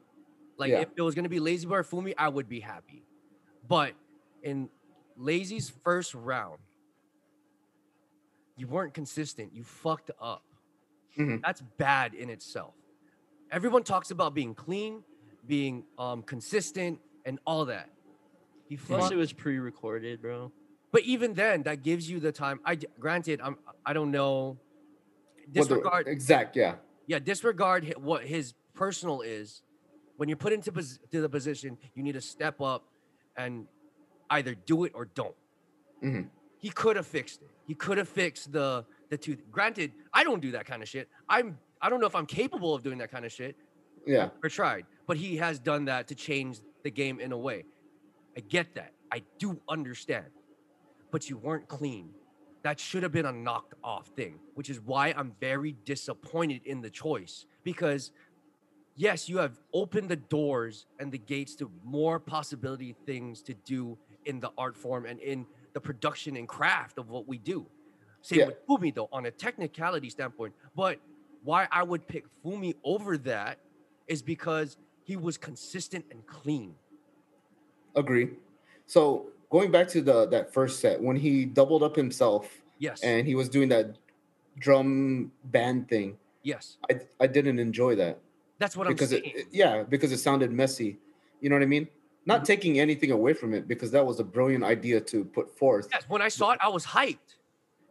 Like Yeah. if it was gonna be Lazy Boy or Fumi, I would be happy. But in Lazy's first round, you weren't consistent. You fucked up. Mhm. That's bad in itself. Everyone talks about being clean, being um consistent, and all that. He Plus, it was pre-recorded, bro. but even then, that gives you the time. I granted, I'm I don't know. What the- Disregard, exact, yeah. yeah, disregard hi- what his personal is. When you're put into pos- to the position, you need to step up and either do it or don't. Mhm. He could have fixed it. He could have fixed the the two. Granted, I don't do that kind of shit. I'm I don't know if I'm capable of doing that kind of shit Yeah. or tried, but he has done that to change the game in a way. I get that. I do understand. But you weren't clean. That should have been a knocked off thing, which is why I'm very disappointed in the choice because yes, you have opened the doors and the gates to more possibility things to do in the art form and in the production and craft of what we do. Same Yeah. with Fumi though, on a technicality standpoint. But why I would pick Fumi over that is because he was consistent and clean. Agree. So going back to the that first set, when he doubled up himself Yes. and he was doing that drum band thing, yes. I I didn't enjoy that. That's what because I'm saying. it- yeah because it sounded messy you know what i mean not Mhm. taking anything away from it because that was a brilliant idea to put forth yes. When I saw it, I was hyped.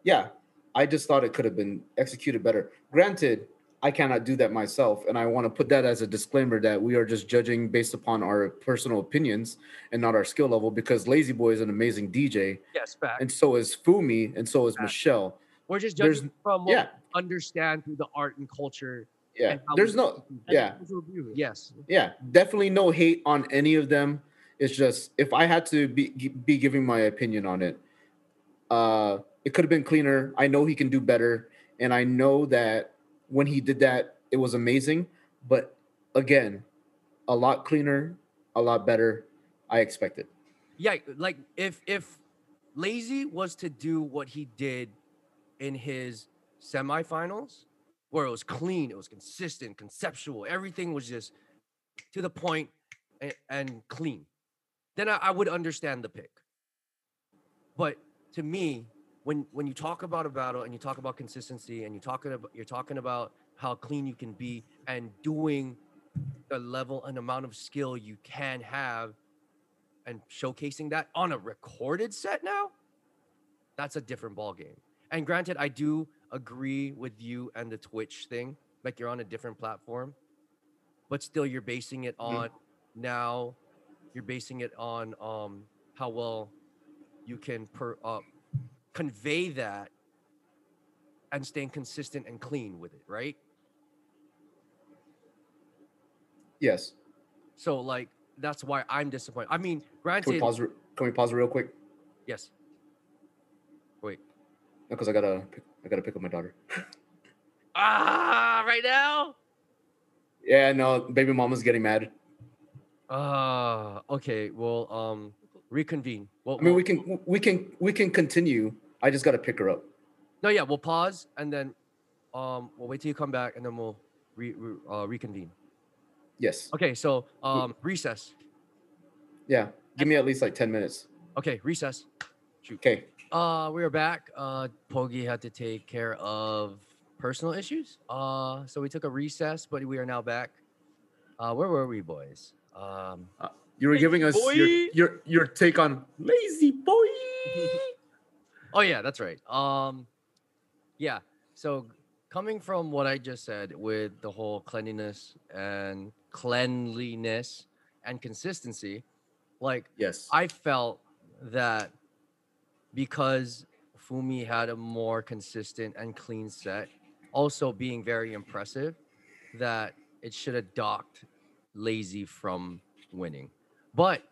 yeah i just thought it could have been executed better granted i cannot do that myself and i want to put that as a disclaimer that we are just judging based upon our personal opinions and not our skill level because lazy boy is an amazing dj Yes, fact. and so is fumi and so is Fact. michelle We're just there's- judging from what yeah we understand through the art and culture. yeah and there's no yeah also review it. Yes. yeah definitely no hate on any of them it's just if i had to be be giving my opinion on it uh it could have been cleaner i know he can do better and i know that when he did that it was amazing but again a lot cleaner a lot better i expected Yeah, like if if Lazy was to do what he did in his semifinals, where it was clean, it was consistent, conceptual, everything was just to the point and, and clean, then I, I would understand the pick. But to me, when when you talk about a battle and you talk about consistency and you talking about you're talking about how clean you can be and doing the level and amount of skill you can have and showcasing that on a recorded set now, that's a different ball game. And granted, I do agree with you and the Twitch thing, like you're on a different platform, but still you're basing it Mhm. on now, you're basing it on um how well you can per uh, convey that and staying consistent and clean with it, right? yes So like that's why I'm disappointed. I mean, Can we granted, pause can we pause real quick? Yes. Wait. Because I gotta pick, I gotta pick up my daughter. Ah, right now. Yeah, no, baby mama's getting mad. Ah, okay. Well, um, reconvene. Well, I mean, we can we can we can continue. I just gotta pick her up. No, yeah, we'll pause and then, um, we'll wait till you come back and then we'll re, re uh, reconvene. Yes. Okay. So, um, recess. Yeah. Give me at least like ten minutes. Okay, recess. Okay. Uh, we are back. Uh, Pogi had to take care of personal issues. Uh, so we took a recess, but we are now back. Uh, where were we, boys? Um, You were giving us your, your your take on lazy boy. oh yeah, that's right. Um, yeah. So coming from what I just said with the whole cleanliness and cleanliness and consistency, like yes. I felt that because Fumi had a more consistent and clean set, also being very impressive, that it should have docked lazy from winning. But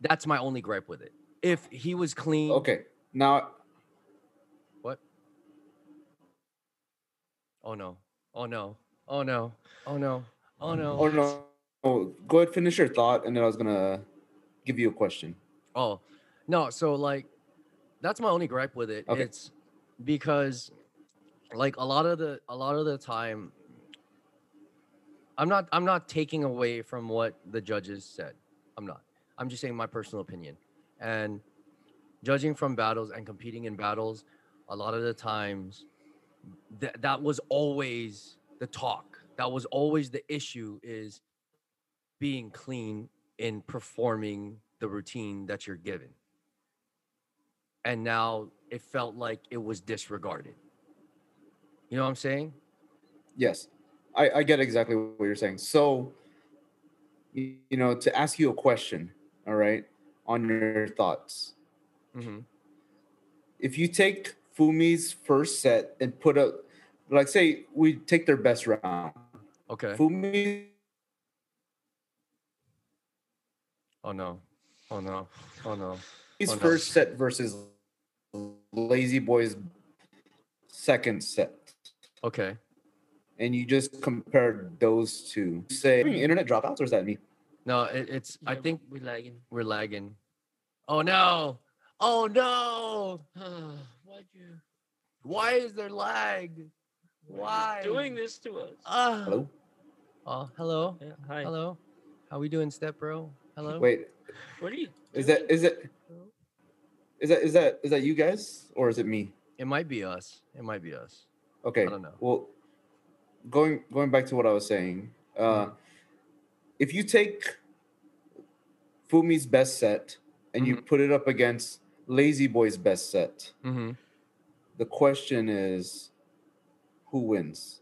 that's my only gripe with it. If he was clean, okay. Now what? Oh no! Oh no! Oh no! Oh no! Oh no! oh no. Oh, go ahead, finish your thought, and then I was gonna give you a question. Oh, no. So like, that's my only gripe with it. Okay. It's because, like, a lot of the a lot of the time, I'm not I'm not taking away from what the judges said. I'm not. I'm just saying my personal opinion. And judging from battles and competing in battles, a lot of the times, th- that was always the talk. That was always the issue. Is being clean in performing the routine that you're given. And now it felt like it was disregarded. You know what I'm saying? Yes, I, I get exactly what you're saying. So, you know, to ask you a question, all right, on your thoughts. Mm-hmm. If you take Fumi's first set and put a, like, say we take their best round, Okay. Fumi Oh no. Oh no. Oh no. his Oh, no. first set versus Lazy Boy's second set, Okay. and you just compare those two. Say internet dropouts, or is that me? No, it, it's. I think we're lagging. we're lagging. Oh no. Oh no. Why'd you Why is there lag? why are you doing this to us? Ah. Hello. Oh, hello. Yeah, hi. Hello. How we doing, step bro? Hello. Wait, What are you? is that doing? is it is that is that is that you guys or is it me? It might be us. It might be us. Okay. I don't know. Well, going going back to what I was saying, uh, Mhm. if you take Fumi's best set and you put it up against Lazy Boy's best set, Mm-hmm. the question is, who wins?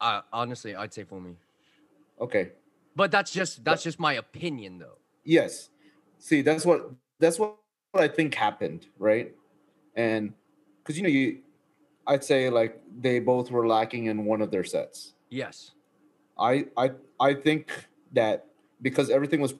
Uh, honestly, I'd say Fumi. Okay. But that's just that's just my opinion though. Yes. See, that's what that's what I think happened, right? And because you know you, I'd say like they both were lacking in one of their sets. Yes. I I I think that because everything was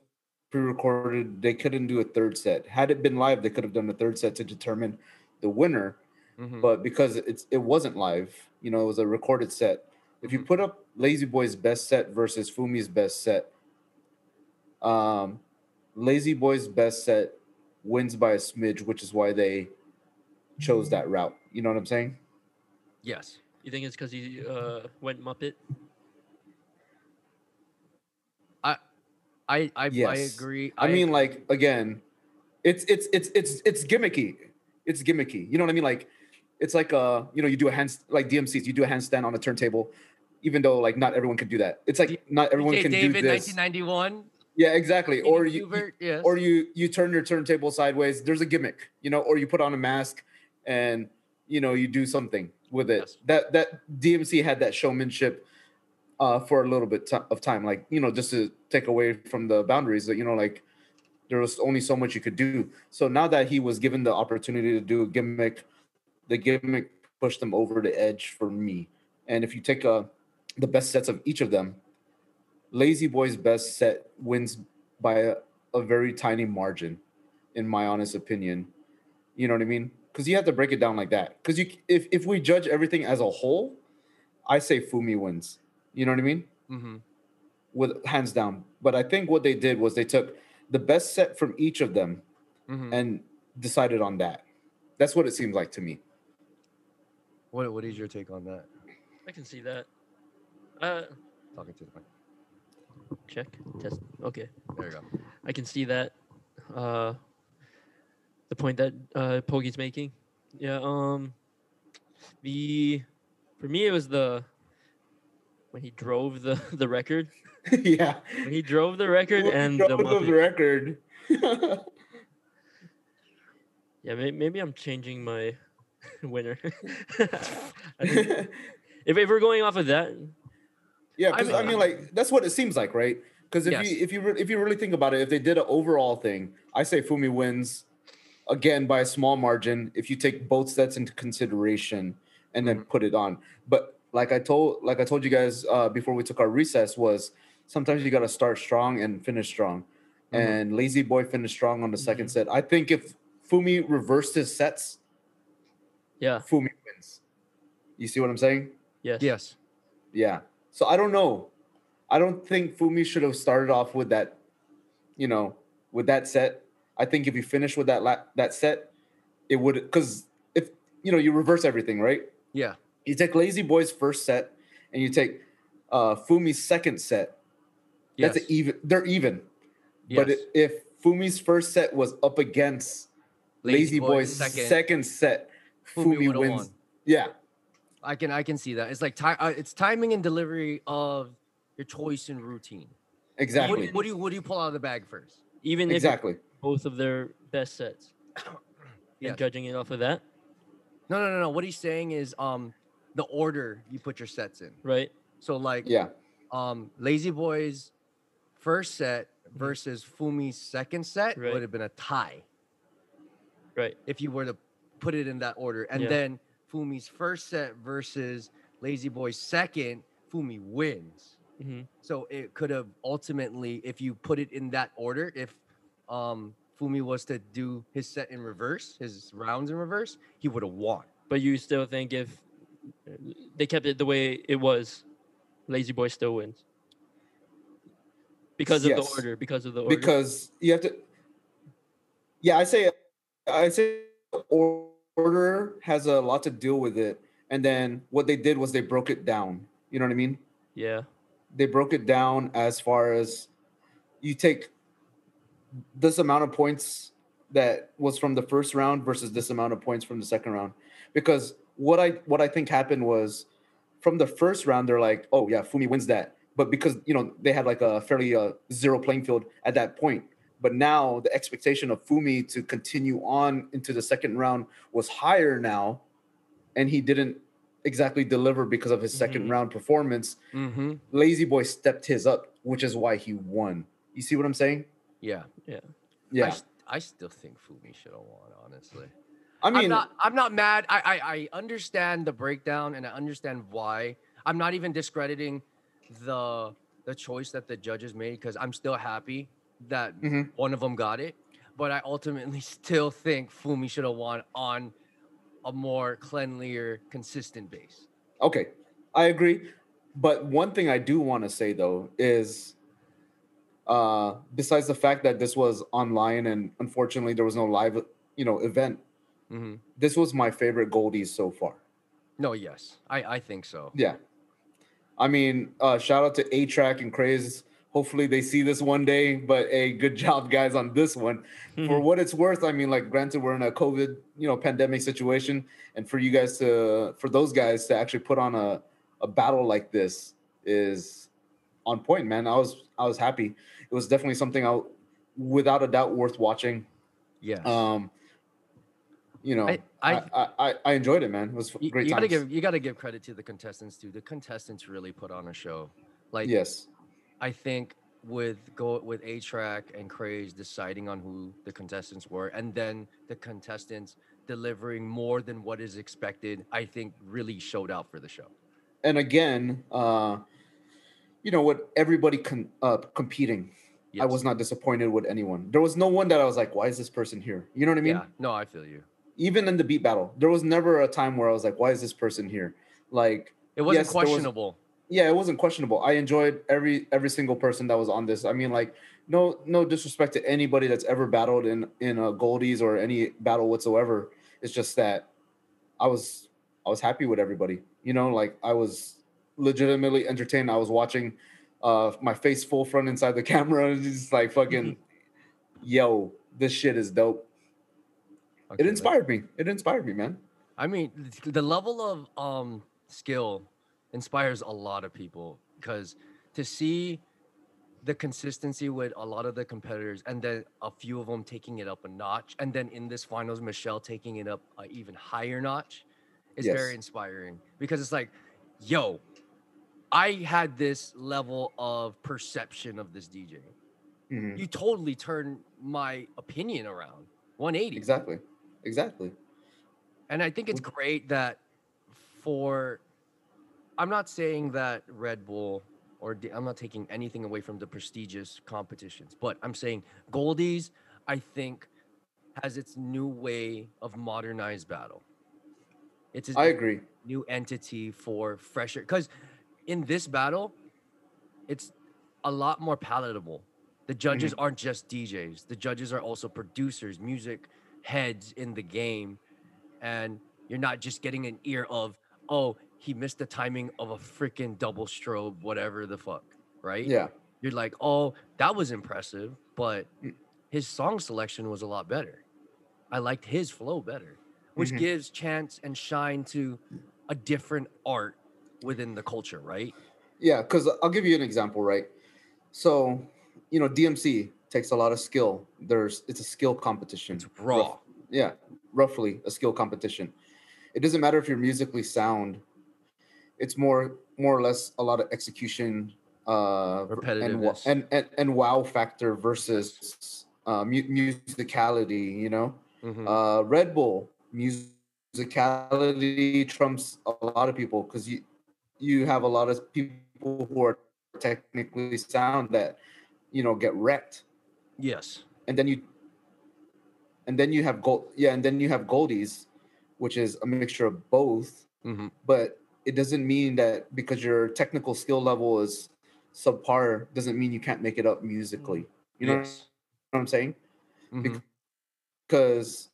pre-recorded, they couldn't do a third set. Had it been live, they could have done a third set to determine the winner. Mhm. But because it's it wasn't live, you know, it was a recorded set. If you Mhm. put up Lazy Boy's best set versus Fumi's best set, um, Lazy Boy's best set wins by a smidge, which is why they chose that route. You know what I'm saying? Yes. You think it's because he uh, went Muppet? I I Yes. agree. I mean, agree. like again, it's it's it's it's it's gimmicky. It's gimmicky. You know what I mean? Like it's like uh, you know, you do a hand like DMCs, you do a handstand on a turntable, even though like not everyone can do that. It's like not everyone DJ can David, do this. 1991. Yeah, exactly. Or you, you Hubert, yes. or you you turn your turntable sideways. There's a gimmick, you know, or you put on a mask and you know you do something with it. Yes. That that DMC had that showmanship uh, for a little bit of time, like you know, just to take away from the boundaries. That you know, like there was only so much you could do. So now that he was given the opportunity to do a gimmick, the gimmick pushed them over the edge for me. And if you take uh, the best sets of each of them, Lazy Boy's best set wins by a, a very tiny margin, in my honest opinion. You know what I mean? Because you have to break it down like that. Because you, if if we judge everything as a whole, I say Fumi wins. You know what I mean? Mm-hmm. With hands down. But I think what they did was they took the best set from each of them Mm-hmm. and decided on that. That's what it seems like to me. What What is your take on that? I can see that. Uh, Talking to the mic. check test. Okay, There you go. I can see that. Uh, the point that uh Pogi's making. Yeah. Um. The for me it was the when he drove the the record yeah. when he drove the record Well, and drove the the record. Yeah, may, maybe I'm changing my winner. If, if we're going off of that, Yeah, I because I, mean- mean, like that's what it seems like, right? Because if Yes. you if you re- if you really think about it, if they did an overall thing, I say Fumi wins again by a small margin. If you take both sets into consideration and then mm-hmm. put it on, but like I told like I told you guys uh, before we took our recess was sometimes you got to start strong and finish strong, Mhm. and Lazy Boy finished strong on the 2nd set. I think if Fumi reversed his sets, yeah, Fumi wins. You see what I'm saying? yes, Yes. Yeah. So I don't know. I don't think Fumi should have started off with that, you know, with that set. I think if you finish with that la- that set, it would because if you know you reverse everything, right? Yeah. You take Lazy Boy's first set and you take uh Fumi's second set. Yes. That's even. They're even. yes. But if Fumi's first set was up against Lazy, Boy's second, set, Fumi Fumi, wins. won. Yeah. I can I can see that. It's like ti- uh, it's timing and delivery of your choice and routine. What do, Exactly. you, what do you what do you pull out of the bag first? even if Exactly. both of their best sets, Yes. and judging it off of that, No, no, no, no. What he's saying is um the order you put your sets in. right? So like Yeah. um Lazy Boy's first set versus Fumi's second set Right. would have been a tie Right. if you were to put it in that order. And Yeah. then Fumi's first set versus Lazy Boy's second, Fumi wins. hmm So it could have ultimately, if you put it in that order, if um Fumi was to do his set in reverse, his rounds in reverse, he would have won. But you still think if they kept it the way it was, Lazy Boy still wins because of Yes. the order. Because of the order. because you have to yeah i say i say order has a lot to do with it and then what they did was they broke it down you know what i mean yeah, they broke it down as far as you take this amount of points that was from the first round versus this amount of points from the second round because what i what i think happened was from the first round they're like oh yeah fumi wins that but because you know they had like a fairly uh, zero playing field at that point but now the expectation of fumi to continue on into the second round was higher now and he didn't exactly deliver because of his second Mhm. round performance Mm-hmm. Lazy Boy stepped his up, which is why he won. You see what I'm saying? Yeah. I, Yeah. I still think Fumi should have won, honestly. I mean, am not I'm not mad. I, I I understand the breakdown and I understand why. I'm not even discrediting the the choice that the judges made because I'm still happy that Mhm. one of them got it. But I ultimately still think Fumi should have won on a more cleanlier, consistent base. okay, I agree. But one thing I do want to say though is, uh, besides the fact that this was online and unfortunately there was no live, you know, event, hmm this was my favorite Goldies so far. No, yes, I I think so. Yeah. I mean, uh, shout out to A-Trak and Craze. Hopefully they see this one day. But a good job, guys, on this one. For what it's worth, I mean, like, granted, we're in a COVID, you know, pandemic situation, and for you guys to, for those guys to actually put on a, a battle like this is on point, man. I was, I was happy. It was definitely something I, without a doubt, worth watching. Yes. Um, you know, I- I, I- I, I, enjoyed it, man. It was you, great you gotta times. give you gotta give credit to the contestants too. The contestants really put on a show. Like yes. I think with go with A-Trak and Craze deciding on who the contestants were, and then the contestants delivering more than what is expected, I think really showed out for the show. and again, uh, you know, with everybody con- uh, competing, I was not disappointed with anyone. There was no one that I was like, why is this person here? You know what I mean? yeah. No, I feel you. Even in the beat battle, there was never a time where I was like, why is this person here? Like, It wasn't Yes, there was- questionable. yeah, it wasn't questionable. I enjoyed every every single person that was on this. I mean, like, no no disrespect to anybody that's ever battled in in a Goldies or any battle whatsoever. It's just that I was I was happy with everybody. You know, like I was legitimately entertained. I was watching uh my face full front inside the camera, and just like fucking, yo, this shit is dope. Okay, It inspired me. It inspired me, man. I mean, the level of um skill inspires a lot of people because to see the consistency with a lot of the competitors and then a few of them taking it up a notch and then in this finals Michelle taking it up an even higher notch is very inspiring because it's like yo I had this level of perception of this DJ Mhm. you totally turned my opinion around 180 Exactly. Exactly. and I think it's great that for I'm not saying that Red Bull or I'm not taking anything away from the prestigious competitions, but I'm saying Goldies I think has its new way of modernized battle. It's I agree. new entity for fresher because in this battle it's a lot more palatable the judges mm-hmm. aren't just djs the judges are also producers music heads in the game and you're not just getting an ear of oh he missed the timing of a freaking double strobe whatever the fuck right Yeah. you're like oh that was impressive but Mm. his song selection was a lot better i liked his flow better which Mhm. gives chance and shine to a different art within the culture right Yeah, because I'll give you an example, right? So, you know, DMC takes a lot of skill. There's it's a skill competition. it's raw Rough- yeah, roughly a skill competition. It doesn't matter if you're musically sound. It's more more or less a lot of execution uh and, and and and wow factor versus uh mu- musicality, you know? Mhm. uh red bull musicality trumps a lot of people because you you have a lot of people who are technically sound that you know get wrecked yes and then you and then you have gold yeah and then you have goldies which is a mixture of both Mhm. but it doesn't mean that because your technical skill level is subpar doesn't mean you can't make it up musically you know yes what i'm saying Mhm. because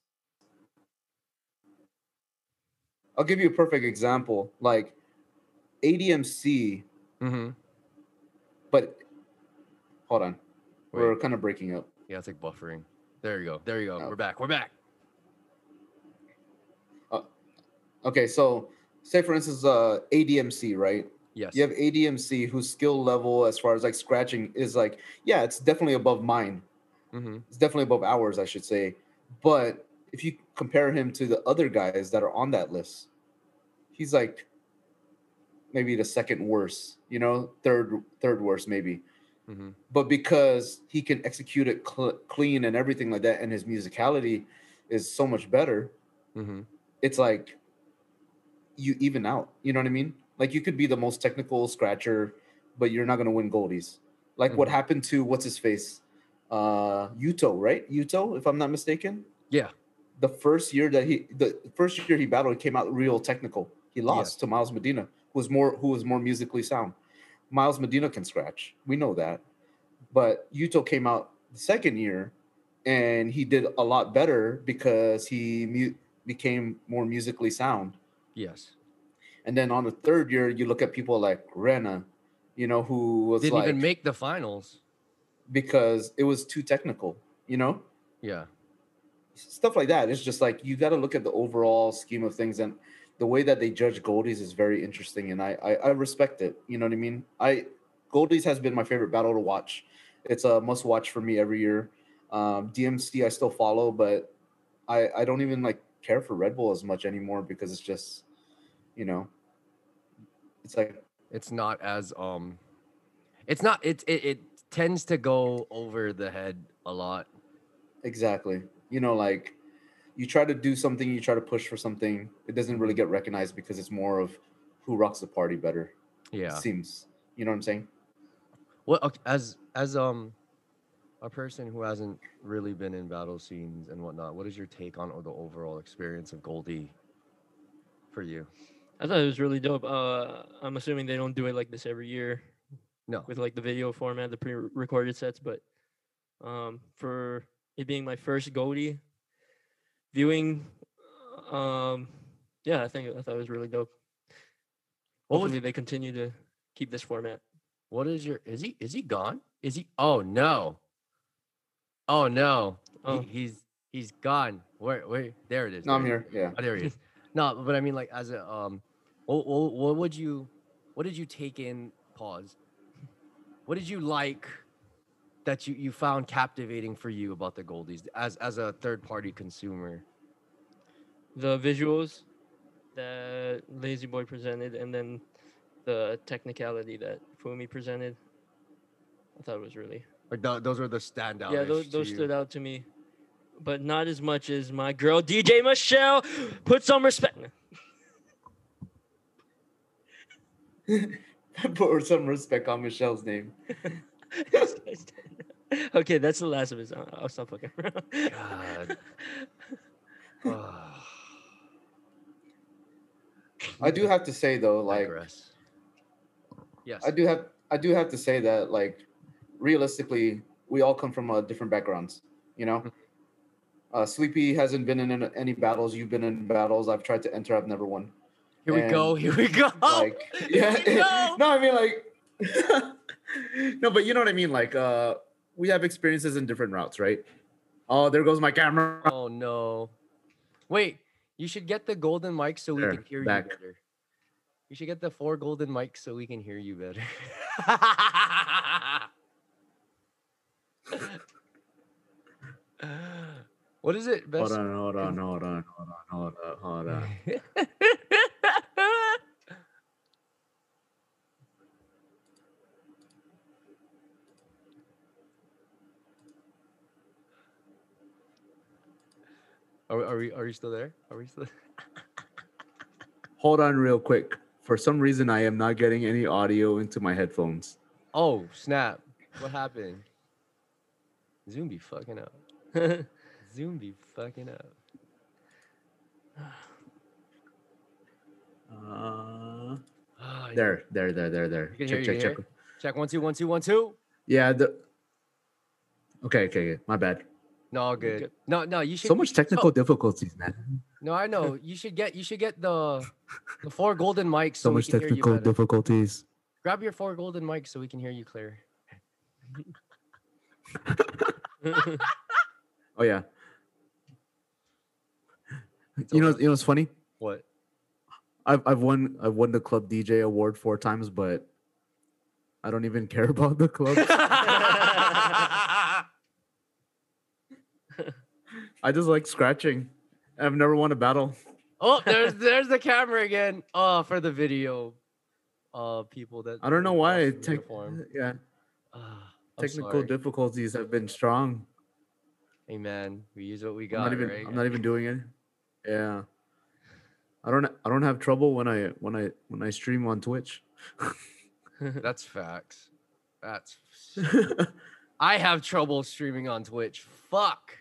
I'll give you a perfect example. Like ADMC, Mhm. but hold on, we're kind of breaking up. yeah it's like buffering there you go there you go Oh. we're back we're back Okay, so say for instance, uh, ADMC, right? yes You have ADMC whose skill level, as far as like scratching, is like, yeah, it's definitely above mine. hmm It's definitely above ours, I should say. But if you compare him to the other guys that are on that list, he's like maybe the second worst, you know, third third worst maybe. Hmm But because he can execute it cl- clean and everything like that, and his musicality is so much better, hmm it's like you even out. You know what I mean? Like you could be the most technical scratcher, but you're not gonna win goldies. Like what Mhm. happened to what's his face, uh, Yuto, right? Yuto, if I'm not mistaken. yeah The first year that he, the first year he battled, came out real technical. He lost Yes. to Miles Medina, who was more who was more musically sound. Miles Medina can scratch. We know that, but Yuto came out the second year, and he did a lot better because he mu- became more musically sound. yes And then on the third year, you look at people like Rena, you know, who was didn't like even make the finals because it was too technical, you know, yeah stuff like that. It's just like you got to look at the overall scheme of things, and the way that they judge Goldies is very interesting, and I, I I respect it. You know what I mean? I Goldies has been my favorite battle to watch. It's a must watch for me every year. Um, DMC I still follow, but I I don't even like care for Red Bull as much anymore because it's just, you know, it's like it's not as um it's not it it, it tends to go over the head a lot Exactly. You know, like you try to do something, you try to push for something, it doesn't really get recognized because it's more of who rocks the party better. yeah It seems. You know what I'm saying? Well, as as um a person who hasn't really been in battle scenes and whatnot, what is your take on or the overall experience of Goldie for you? I thought it was really dope. Uh, I'm assuming they don't do it like this every year No. with like the video format, the pre-recorded sets, but um, for it being my first Goldie viewing, um, yeah, I think I thought it was really dope. Hopefully, they continue to keep this format. What is your is he is he gone? Is he oh no. Oh no. Oh. He- Oh. he's he's gone. Where where there it is. No, I'm here. Yeah. Oh, there he is. no, but I mean like as a um what, what, what would you what did you take in pause? What did you like that you, you found captivating for you about the Goldies as as a third party consumer? The visuals that Lazy Boy presented, and then the technicality that Fumi presented. I thought it was really Like tho- those were the standouts. yeah. Those, those stood out to me, but not as much as my girl DJ Michelle. Put some respect. Put some respect on Michelle's name. okay, that's the last of his. I'll, I'll stop fucking around. God. I do have to say though, like digress. Yes. I do have I do have to say that like realistically, we all come from uh, different backgrounds. You know, uh, Sleepy hasn't been in any battles. You've been in battles. I've tried to enter. I've never won. Here we go. Here we go. Like, yeah, Here we go. no, I mean like, no, but you know what I mean. Like, uh, we have experiences in different routes, right? Oh, there goes my camera. Oh no. Wait, you should get the golden mic so we can hear back. you better. You should get the four golden mics so we can hear you better. what is it? Best Hold on, hold on, hold on, hold on, hold on, hold on. Are, we- are we are we still there? Are we still Hold on, real quick. For some reason, I am not getting any audio into my headphones. Oh, snap. What happened? Zoom be fucking up. Zoom be fucking up. Uh, Ah, there, there, there, there, there. You Check, hear, check, check. Check one two one two one two. Yeah. The. Okay, okay, okay. My bad. No, good. good. No, no, you should. So much technical oh. difficulties, man. No, I know. You should get. You should get the the four golden mics so, So we much can hear you technical difficulties. Grab your four golden mics so we can hear you clear. Oh yeah. It's You know, you know what's funny? what? I've I've won I've won the club DJ award four times, but I don't even care about the club. I just like scratching. I've never won a battle. oh, there's there's the camera again. Oh, for the video. Uh, people that I don't know why. uniform. yeah, Ah, I'm technical sorry. difficulties have been strong. Hey man, we use what we I'm got, not even. right? I'm not even doing it. Yeah. I don't. I don't have trouble when I when I when I stream on Twitch. That's facts. That's. I have trouble streaming on Twitch. Fuck.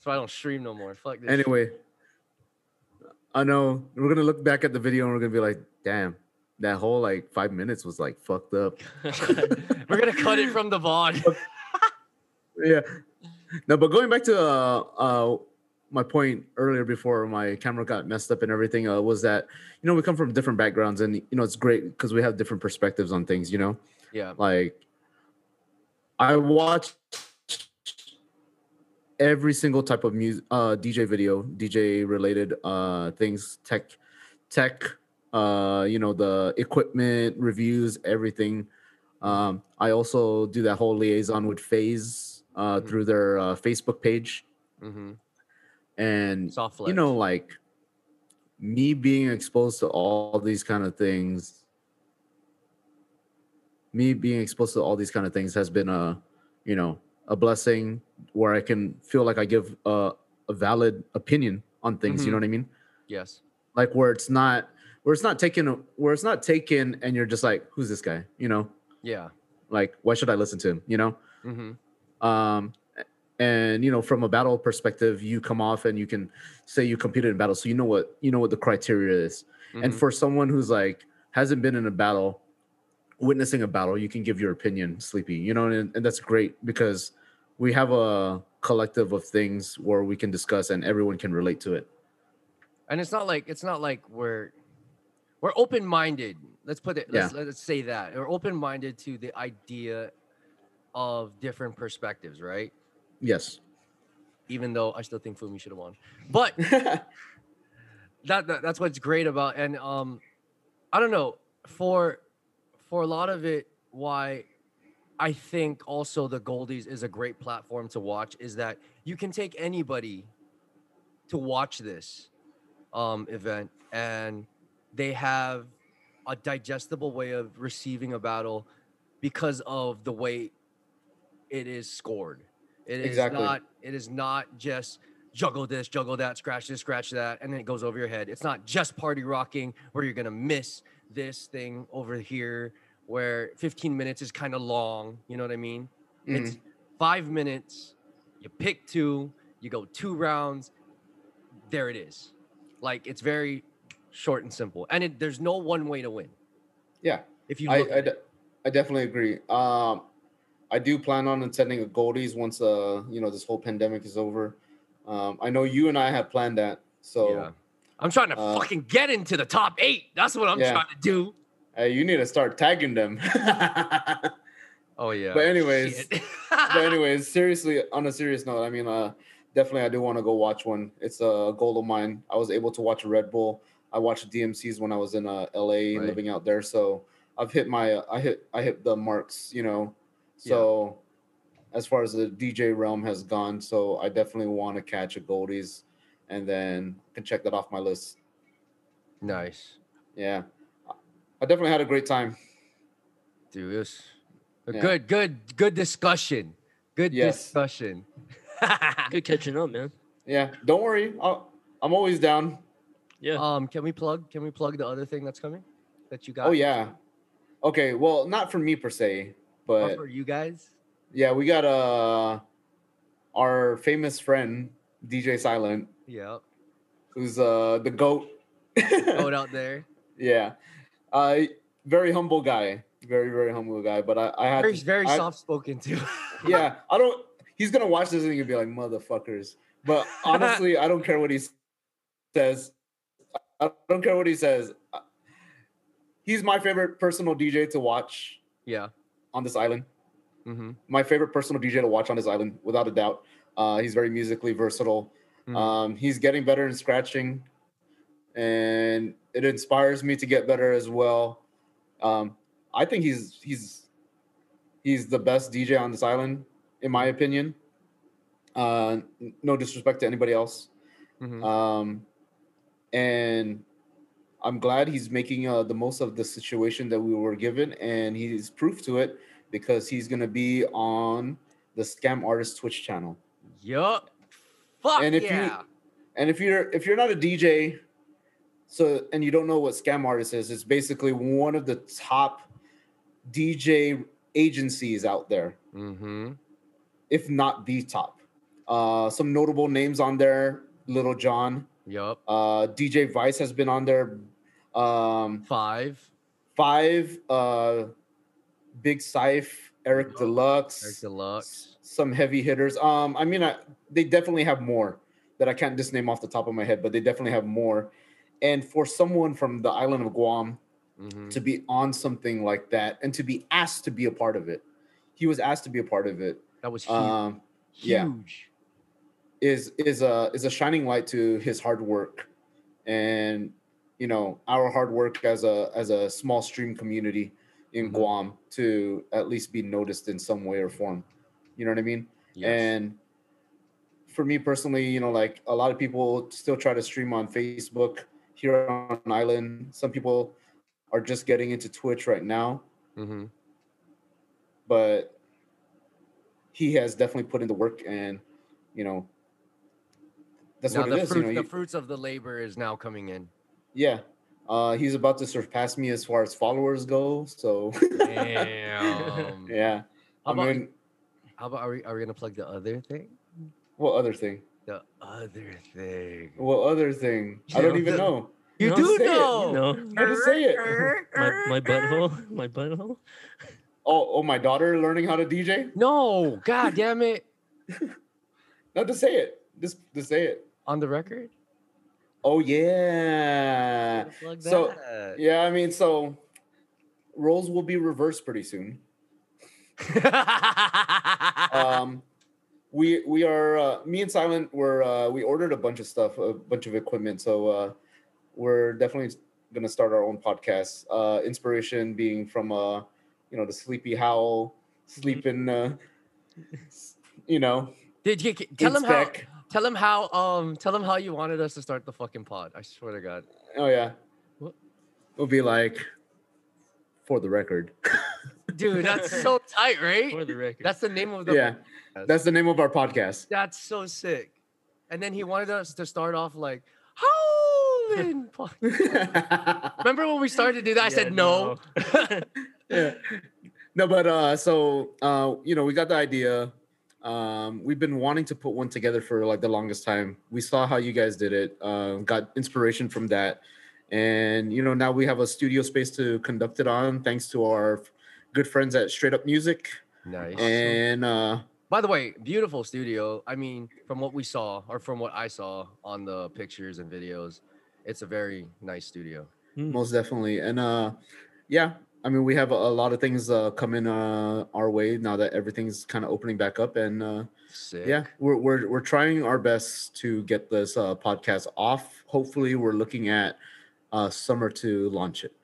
That's why I don't stream no more. Fuck this. shit. anyway, I know we're gonna look back at the video and we're gonna be like, "Damn, that whole like five minutes was like fucked up." we're gonna cut it from the VOD. yeah. No, but going back to uh, uh, my point earlier before my camera got messed up and everything uh, was that you know we come from different backgrounds and you know it's great because we have different perspectives on things. You know, yeah. like I watch every single type of music, uh, DJ video, DJ related uh, things, tech, tech, uh, you know, the equipment reviews, everything. Um, I also do that whole liaison with Phase uh, Mhm. through their uh, Facebook page, Mm-hmm. and Soft you know, like me being exposed to all these kind of things, me being exposed to all these kind of things has been a, you know, a blessing where I can feel like I give a, a valid opinion on things. You know what I mean? Yes. Like where it's not, where it's not taken, where it's not taken, and you're just like, who's this guy? You know, Yeah. like why should I listen to him? You know, Mm-hmm. Um, and you know, from a battle perspective, you come off and you can say you competed in battle, so you know what you know what the criteria is. And Mhm. for someone who's like hasn't been in a battle, witnessing a battle, you can give your opinion, sleepy. You know, and, and that's great because we have a collective of things where we can discuss and everyone can relate to it. and it's not like it's not like we're we're open minded. Let's put it. Let's, let's say that we're open minded to the idea of different perspectives, right? Yes. Even though I still think Fumi should have won, but that, that that's what's great about and um i don't know for for a lot of it why i think also the goldies is a great platform to watch is that you can take anybody to watch this um event and they have a digestible way of receiving a battle because of the way it is scored It is Exactly. not it is not just juggle this, juggle that, scratch this, scratch that, and then it goes over your head. It's not just party rocking where you're gonna miss this thing over here where 15 minutes is kind of long. You know what I mean? It's five minutes. You pick two. You go two rounds. There it is. Like it's very short and simple, and it, there's no one way to win. Yeah. If you I, I, it. I definitely agree. Um, I do plan on attending a Goldies once uh you know this whole pandemic is over. Um, I know you and I have planned that, so yeah. I'm trying to uh, fucking get into the top eight. That's what I'm Yeah. trying to do. Uh, you need to start tagging them. Oh yeah. But anyways- but anyways, seriously, on a serious note, I mean, uh, definitely I do want to go watch one. It's a goal of mine. I was able to watch a Red Bull. I watched DMCs when I was in uh, LA Right. living out there, so I've hit my I hit I hit the marks, you know. So as far as the DJ realm has gone, so I definitely want to catch a Goldies, and then can check that off my list. nice, Yeah, I definitely had a great time. dude. It was a Yeah. good, good, good discussion. Good Yes. discussion. Good catching up, man. Yeah, don't worry, I'll, I'm always down. Yeah. um, can we plug? Can we plug the other thing that's coming that you got? Oh yeah. Okay, well, not for me per se, Or but for you guys. yeah, we got uh our famous friend DJ Silent, Yeah. who's uh the goat. Going out there. yeah, uh, very humble guy, very very humble guy. But I I had Very, to- very I- soft spoken too. Yeah, I don't. He's gonna watch this and he'll be like motherfuckers. But honestly, I don't care what he says. I don't care what he says. He's my favorite personal DJ to watch yeah. on this island. Mm-hmm. my favorite personal DJ to watch on this island, without a doubt. Uh, he's very musically versatile. Mhm. Um, he's getting better in scratching, and it inspires me to get better as well. Um, I think he's he's he's the best DJ on this island, in my opinion. Uh, no disrespect to anybody else. Mhm. Um, and I'm glad he's making uh, the most of the situation that we were given, and he's proof to it because he's gonna be on the Scam Artist Twitch channel. Yup. Fuck And if you- yeah. And if you're if you're not a DJ, so and you don't know what Scam Artist is, it's basically one of the top DJ agencies out there, mm-hmm. if not the top. Uh, some notable names on there: Lil Jon, Yup. uh, DJ Vice has been on there. Um, Five. five, uh, Big Syph, Eric Deluxe, Eric Deluxe. some heavy hitters. Um, I mean, I, they definitely have more that I can't just name off the top of my head, but they definitely have more. And for someone from the island of Guam Mm-hmm. to be on something like that and to be asked to be a part of it, he was asked to be a part of it. That was huge. Um, yeah. huge. is is a is a shining light to his hard work, and you know our hard work as a as a small stream community in Mhm. Guam to at least be noticed in some way or form. You know what I mean? Yes. And for me personally, you know, like a lot of people still try to stream on Facebook here on island. Some people are just getting into Twitch right now, mm-hmm. but he has definitely put in the work and you know that's now what the, it is. fruit, you know, the you- fruits of the labor is now coming in. yeah. Uh, he's about to surpass me as far as followers go. So Damn. yeah. How I about- mean, How about are we are we gonna plug the other thing? What other thing? The other thing. What other thing? I don't Yeah, even the- know. You No, do say it. know. No, How to say it? my, my butthole, my butthole. Oh, oh, my daughter learning how to DJ. No, god damn it. Not to say it. Just to say it. On the record? Oh yeah. Plug so. Yeah, I mean, so roles will be reversed pretty soon. um we we are uh, me and silent were uh we ordered a bunch of stuff a bunch of equipment so uh we're definitely gonna start our own podcast uh inspiration being from uh you know the sleepy howl sleeping uh you know Did you tell him how tell him how um tell him how you wanted us to start the fucking pod. I swear to god. oh yeah What? it'll be like for the record Dude, that's so tight, right? For right? the record. That's the name of the yeah podcast. that's the name of our podcast That's so sick. And then he wanted us to start off like howling. po-" Remember when we started to do that? I Yeah, said no. yeah. No, but uh so uh you know, we got the idea. Um we've been wanting to put one together for like the longest time. We saw how you guys did it. Um got inspiration from that. And you know, now we have a studio space to conduct it on thanks to our good friends at Straight Up Music. Nice. And uh By the way, beautiful studio. I mean, from what we saw, or from what I saw on the pictures and videos, it's a very nice studio. Mm. most definitely. And uh yeah, I mean we have a, a lot of things uh coming uh our way now that everything's kind of opening back up and uh Sick. yeah we're, we're we're trying our best to get this uh podcast off hopefully we're looking at uh summer to launch it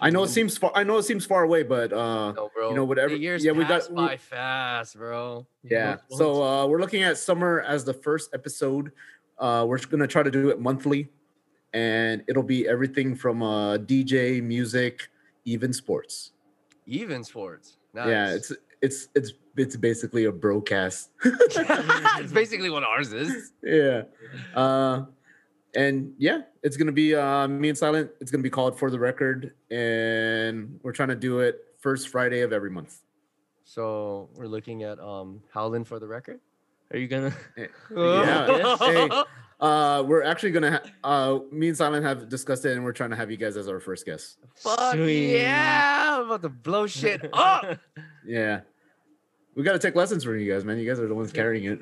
i know it seems far i know it seems far away but uh No, bro. know, whatever- The years yeah, we got- we- fast, bro. yeah so uh we're looking at summer as the first episode uh we're gonna try to do it monthly and it'll be everything from uh dj music even sports Even sports. Nice. yeah it's it's it's it's basically a broadcast it's basically what ours is. yeah uh and yeah it's gonna be uh me and silent it's gonna be called for the record and we're trying to do it first friday of every month So we're looking at um Howlin for the record. Are you gonna? Yeah. Hey. uh we're actually gonna ha- uh me and silent have discussed it and we're trying to have you guys as our first guest Fuck Sweet. yeah! I'm about to blow shit up. yeah we got to take lessons from you guys man you guys are the ones carrying it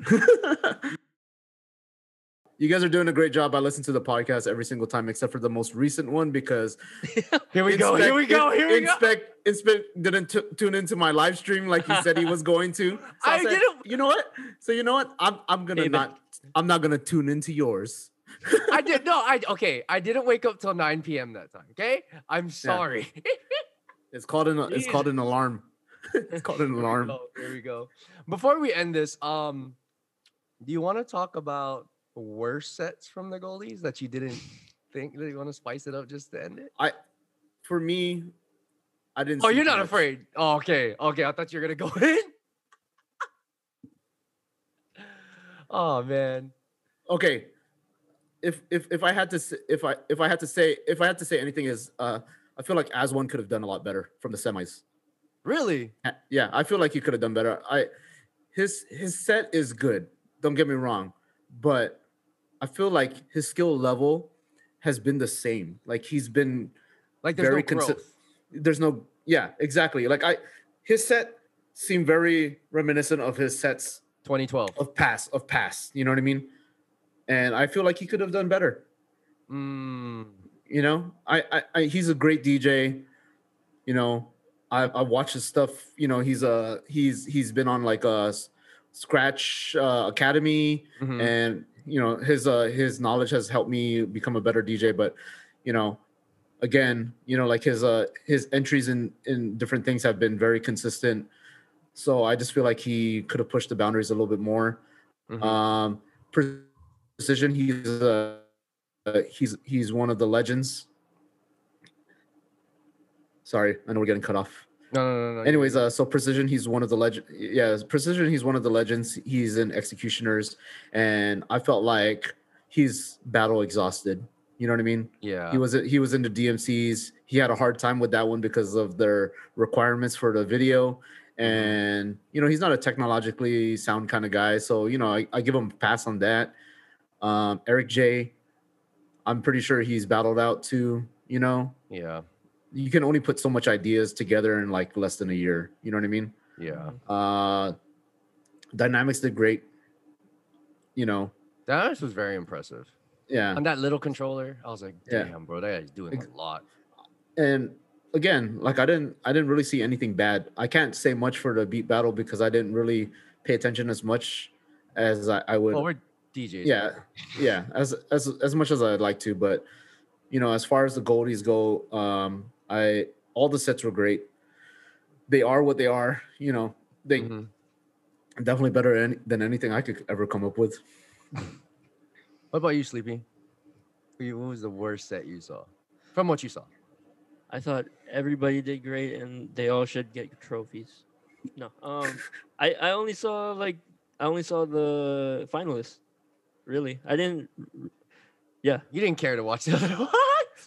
you guys are doing a great job i listen to the podcast every single time except for the most recent one because Here we go. Here we go. Here we go. Inspekt, Inspekt didn't t- tune into my live stream like he said he was going to. So I, I said, didn't- You know what? So you know what? I'm I'm gonna but- not. I'm not gonna tune into yours. I did no. I okay. I didn't wake up till 9 p.m. that time. Okay, I'm sorry. It's called an it's called an alarm. it's called an alarm. Oh, there we go. Before we end this, um, do you want to talk about worse sets from the Goldies that you didn't think that you want to spice it up just to end it? I, For me, I didn't. Oh, you're not much. afraid. Oh, okay, okay. I thought you were gonna go in. oh man. Okay. If if if I had to if I if I had to say if I had to say anything is uh I feel like As one could have done a lot better from the semis. Really? Yeah, I feel like he could have done better. I his his set is good. Don't get me wrong, but I feel like his skill level has been the same. Like he's been Like there's Very no consi- there's no yeah, exactly. Like I his set seemed very reminiscent of his sets 2012. of past of past, you know what I mean? And I feel like he could have done better. Mm. You know, I, I, I he's a great DJ. You know, I I watch his stuff. You know, he's a he's he's been on like a Scratch uh, Academy, Mhm. and you know his uh his knowledge has helped me become a better DJ. But you know, again, you know, like his uh his entries in in different things have been very consistent. So I just feel like he could have pushed the boundaries a little bit more. Mhm. Um, precision. He's uh, uh, he's he's one of the legends. Sorry, I know we're getting cut off. No, no, no, no. Anyways, uh, so precision. He's one of the legend. Yeah, precision. He's one of the legends. He's in executioners, and I felt like he's battle exhausted. You know what I mean? yeah. He was he was into DMCs. He had a hard time with that one because of their requirements for the video, and you know he's not a technologically sound kind of guy. So you know I, I give him a pass on that. Um, Eric J, I'm pretty sure he's battled out too. You know, Yeah. You can only put so much ideas together in like less than a year. You know what I mean? Yeah. Uh, Dynamics did great. You know, Dynamics was very impressive. yeah. On that little controller, I was like, Yeah. damn, bro, that guy's doing Ex- a lot. and again like i didn't i didn't really see anything bad i can't say much for the beat battle because i didn't really pay attention as much as i, I would Well, we're DJs. yeah yeah as as as much as i'd like to but you know as far as the goldies go um i all the sets were great they are what they are you know they Mhm. definitely better than, than anything i could ever come up with What about you, Sleepy? Who What was the worst set you saw? From what you saw. I thought everybody did great and they all should get trophies. No. Um I I only saw like I only saw the finalists. Really. I didn't Yeah. You didn't care to watch the other one.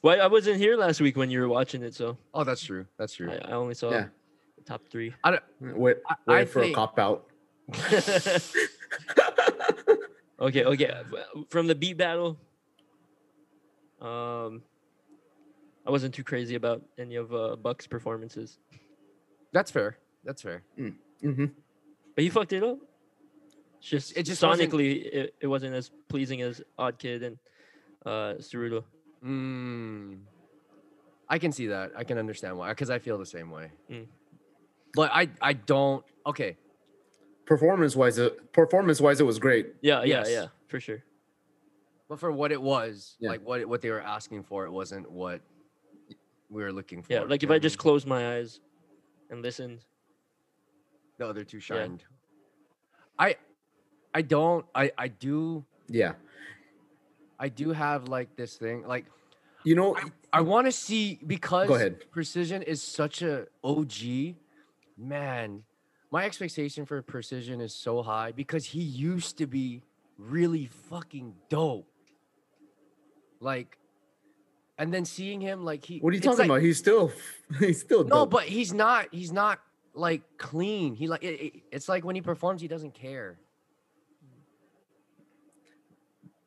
Well, I wasn't here last week when you were watching it, so Oh, that's true. That's true. I, I only saw Yeah. the top 3. wait I- wait I for think- a cop out okay, okay. From the beat battle um I wasn't too crazy about any of uh, Buck's performances. That's fair. That's fair. hmm But he fucked it up. It's just It just wasn't- sonically it, it wasn't as pleasing as Odd Kid and uh Saruda. Mm. I can see that. I can understand why. Because I feel the same way. Mm. But I, I don't. Okay. performance wise performance wise it was great Yeah, Yes. yeah, yeah, for sure. But for what it was, Yeah. like what it- what they were asking for, it wasn't what we were looking for. Yeah, like if know I what just mean? closed my eyes and listened. the other two shined. I, I don't. I I do. yeah I do have like this thing. Like you know I want to see because ahead. precision is such a OG. Man, my expectation for precision is so high because he used to be really fucking dope. Like, and then seeing him like he. What are you talking like- about? He's still he's still No, dope. but he's not. He's not like clean. He like it, it- it's like when he performs, he doesn't care.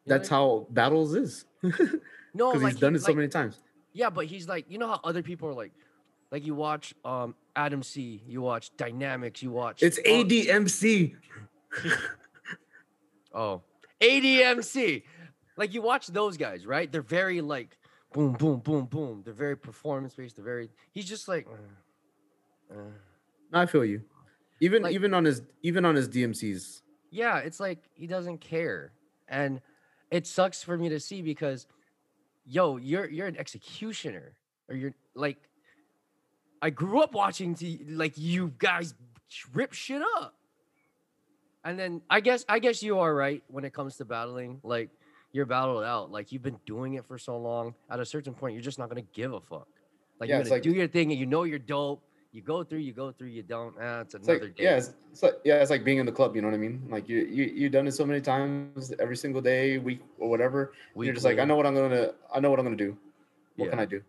Know that's how battles is no, because like he's done it so like- many times. Yeah, but he's like, you know how other people are like, like you watch um Adam C, you watch Dynamics, you watch. It's uh, ADMC. Oh, ADMC. Like you watch those guys, right? They're very like boom, boom, boom, boom. They're very performance based. They're very. He's just like. uh, uh. I feel you. Even Like- even on his even on his DMCs. Yeah, it's like he doesn't care, and it sucks for me to see because, yo, you're you're an executioner, or you're like. I grew up watching t- like you guys rip shit up, and then I guess I guess you are right when it comes to battling. Like you're battled out, like you've been doing it for so long. At a certain point, you're just not gonna give a fuck. Like Yeah, you're gonna like- do your thing, and you know you're dope. You go through, you go through, you don't. Ah, it's It's another like day. yeah, it's, it's like yeah, it's like being in the club. You know what I mean? Like you you you've done it so many times every single day, week or whatever. you're just like I know what I'm gonna I know what I'm gonna do. What can I do?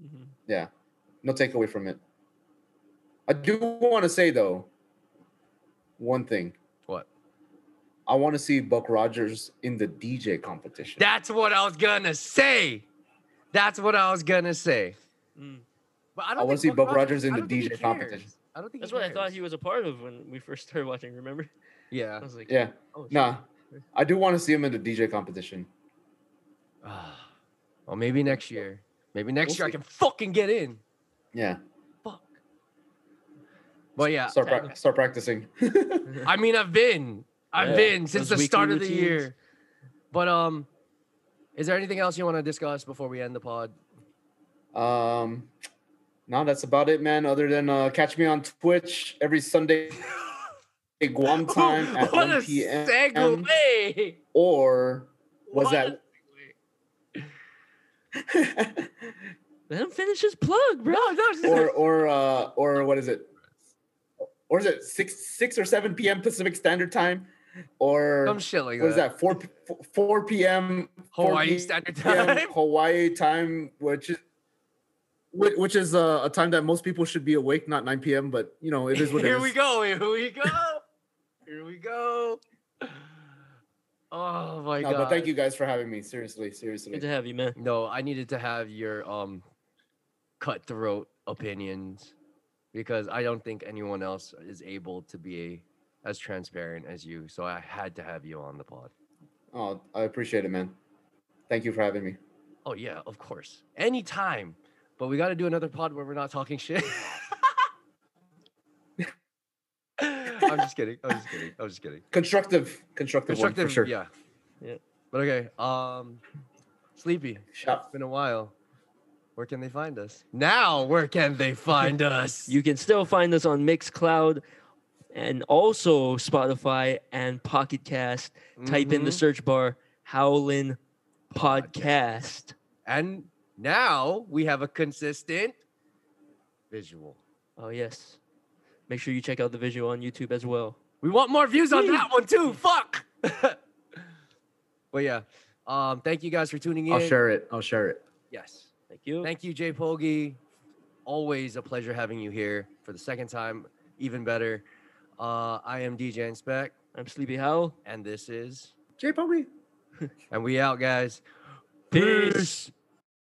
Mhm. Yeah, no takeaway from it. I do want to say though, one thing. What? I want to see Buck Rogers in the DJ competition. That's what I was gonna say. That's what I was gonna say. Mm. But I I don't. wanna see Buck Buck Rogers in the don't think he DJ competition. I don't think That's he what I thought he was a part of when we first started watching. Remember? Yeah. I was like, yeah, oh, nah. I do want to see him in the DJ competition. Ah. well, maybe next year. Maybe next We'll year I can fucking get in. Yeah, Fuck. But yeah, start pra- start practicing. I mean, I've been, I've Yeah, been since those the start of the routines. year. But um, is there anything else you want to discuss before we end the pod? Um, no, that's about it, man. Other than uh, catch me on Twitch every Sunday, Guam time at what 1 a p.m. segue! Or was What that? Let him finish his plug, bro. No, or or uh, or what is it? Or is it six six or seven p.m. Pacific Standard Time? Or some shit like what is that. that? Four four p.m. 4 Hawaii p.m. Standard Time. Hawaii time, which is which, which is uh, a time that most people should be awake, not 9 p.m. But you know, it is what it Here is. we go. Here we go. Here we go. Oh my No, god. but thank you guys for having me. Seriously, seriously. Good to have you, man. No, I needed to have your um cutthroat opinions because I don't think anyone else is able to be as transparent as you. So I had to have you on the pod. Oh, I appreciate it, man. Thank you for having me. Oh yeah, of course. Anytime. But we got to do another pod where we're not talking shit. I'm just kidding. I'm just kidding. I'm just kidding. Constructive, constructive, one Constructive, for sure. yeah. Yeah. But okay, um Sleepy, Shop. it's been a while. Where can they find us? Now, where can they find us? You can still find us on Mixcloud and also Spotify and Pocket Cast. Type in the Mhm. search bar Howl-In Podcast. And now we have a consistent visual. Oh yes. Make sure you check out the visual on YouTube as well. We want more views on that one too. Fuck. but yeah, um, thank you guys for tuning in. I'll share it. I'll share it. Yes. Thank you. Thank you, JPogi. Always a pleasure having you here for the second time. Even better. Uh, I am DJ Inspekt, I'm Sleepy Howl. and this is, Jay Poppy. and we out, guys. Peace.